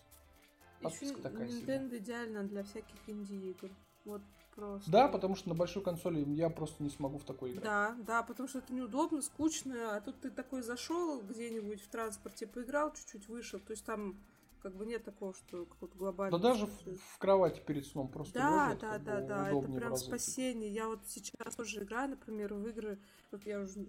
Подписка такая себе. Nintendo идеально для всяких инди-игр. Вот просто. Да, потому что на большой консоли я просто не смогу в такой играть. Да, да, потому что это неудобно, скучно, а тут ты такой зашел где-нибудь в транспорте, поиграл, чуть-чуть вышел, то есть там как бы нет такого, что какого-то Да глобального. даже в, в кровати перед сном просто Да, лежа, да, да, да, это прям спасение. Я вот сейчас тоже играю, например, в игры, вот я уже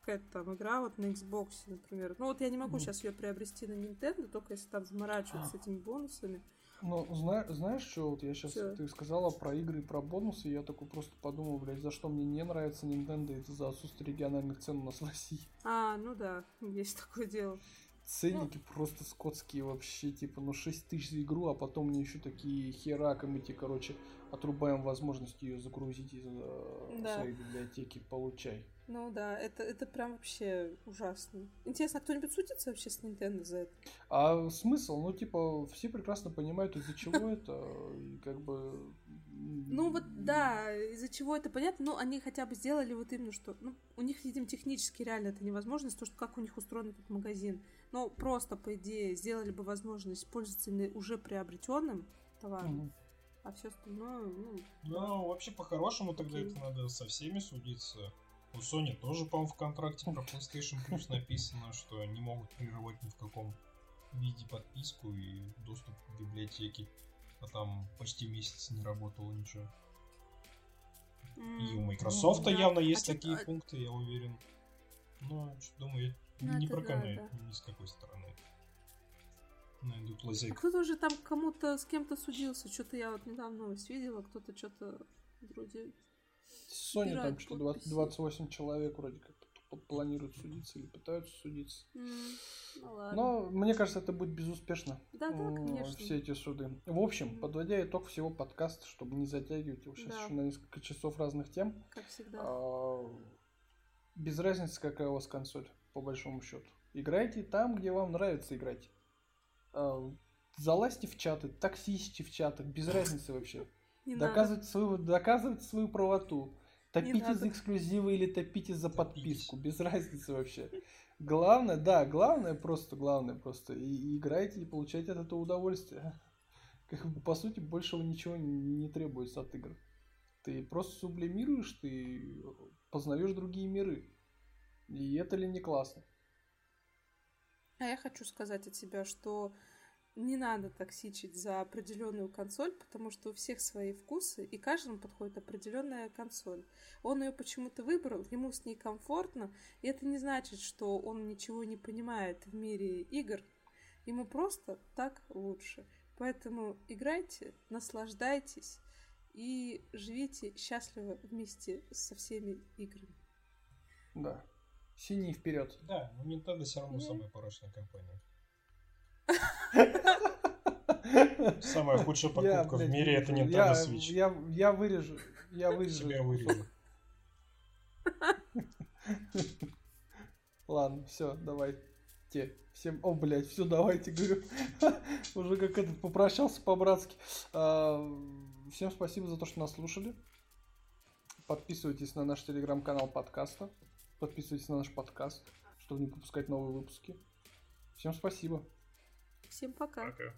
какая-то там игра вот на Xbox, например. Ну вот я не могу Мгм. сейчас ее приобрести на Nintendo, только если там заморачиваться с этими бонусами. Ну, зна- знаешь, что вот я сейчас, Чё? ты сказала про игры и про бонусы, и я такой просто подумал, блядь, за что мне не нравится Nintendo, это за отсутствие региональных цен у нас в России. А, ну да, есть такое дело. Ценники просто скотские вообще, типа, ну 6 тысяч за игру, а потом мне еще такие херак, и мы тебе, короче, отрубаем возможность ее загрузить из э, Да. своей библиотеки, получай. Ну да, это, это прям вообще ужасно. Интересно, а кто-нибудь судится вообще с Nintendo за это? А смысл? Ну, типа, все прекрасно понимают, из-за чего это, и как бы... Ну вот да, из-за чего это понятно, но они хотя бы сделали вот именно что, ну, у них, видимо, технически реально это невозможно, из-за того, что как у них устроен этот магазин. Но просто, по идее, сделали бы возможность пользоваться уже приобретенным товаром, а все остальное, ну, Ну, вообще, по-хорошему, тогда Окей. это надо со всеми судиться. У Sony тоже, по-моему, в контракте про PlayStation Plus написано, что не могут прерывать ни в каком виде подписку и доступ к библиотеке. А там почти месяц не работало ничего. И у Microsoft да. явно А есть чё- такие а- пункты, я уверен. Но, что думаю, Ну, не да, проканает да. ни с какой стороны. Найдут А лазейку. кто-то уже там кому-то с кем-то судился, что-то я вот недавно новость видела, кто-то что-то вроде... Sony там что-то подписи. 28 человек вроде как планируют судиться или пытаются судиться. м, Ну ладно. Но мне кажется, это будет безуспешно. Да, да, конечно. Все эти суды. В общем, Мгм. подводя итог всего подкаста, чтобы не затягивать его сейчас Да. еще на несколько часов разных тем. Как всегда. а, Без разницы, какая у вас консоль, по большому счету. Играйте там, где вам нравится играть. А, Залазьте в чаты, таксисти в чатах, без разницы вообще. Не надо. Доказывайте свою, доказывайте свою правоту. Топите надо. за эксклюзивы или топите за подписку. Без разницы вообще. Главное, да, главное просто, главное просто. И, и играйте и получайте от этого удовольствие. Как бы, по сути, большего ничего не требуется от игр. Ты просто сублимируешь, ты познаешь другие миры. И это ли не классно? А я хочу сказать от себя, что не надо токсичить за определенную консоль, потому что у всех свои вкусы, и каждому подходит определенная консоль. Он ее почему-то выбрал, ему с ней комфортно, и это не значит, что он ничего не понимает в мире игр. Ему просто так лучше. Поэтому играйте, наслаждайтесь и живите счастливо вместе со всеми играми. Да. Синий вперед. Да, но Nintendo все равно самая порочная компания. Самая худшая покупка в мире это Nintendo Switch. Я, я вырежу. Я вырежу. Тебя вырежу. Ладно, все, давайте. Всем, о, блядь, все, давайте, говорю. Уже как этот попрощался по-братски. А, всем спасибо за то, что нас слушали. Подписывайтесь на наш телеграм-канал подкаста. Подписывайтесь на наш подкаст, чтобы не пропускать новые выпуски. Всем спасибо. Всем пока. Пока.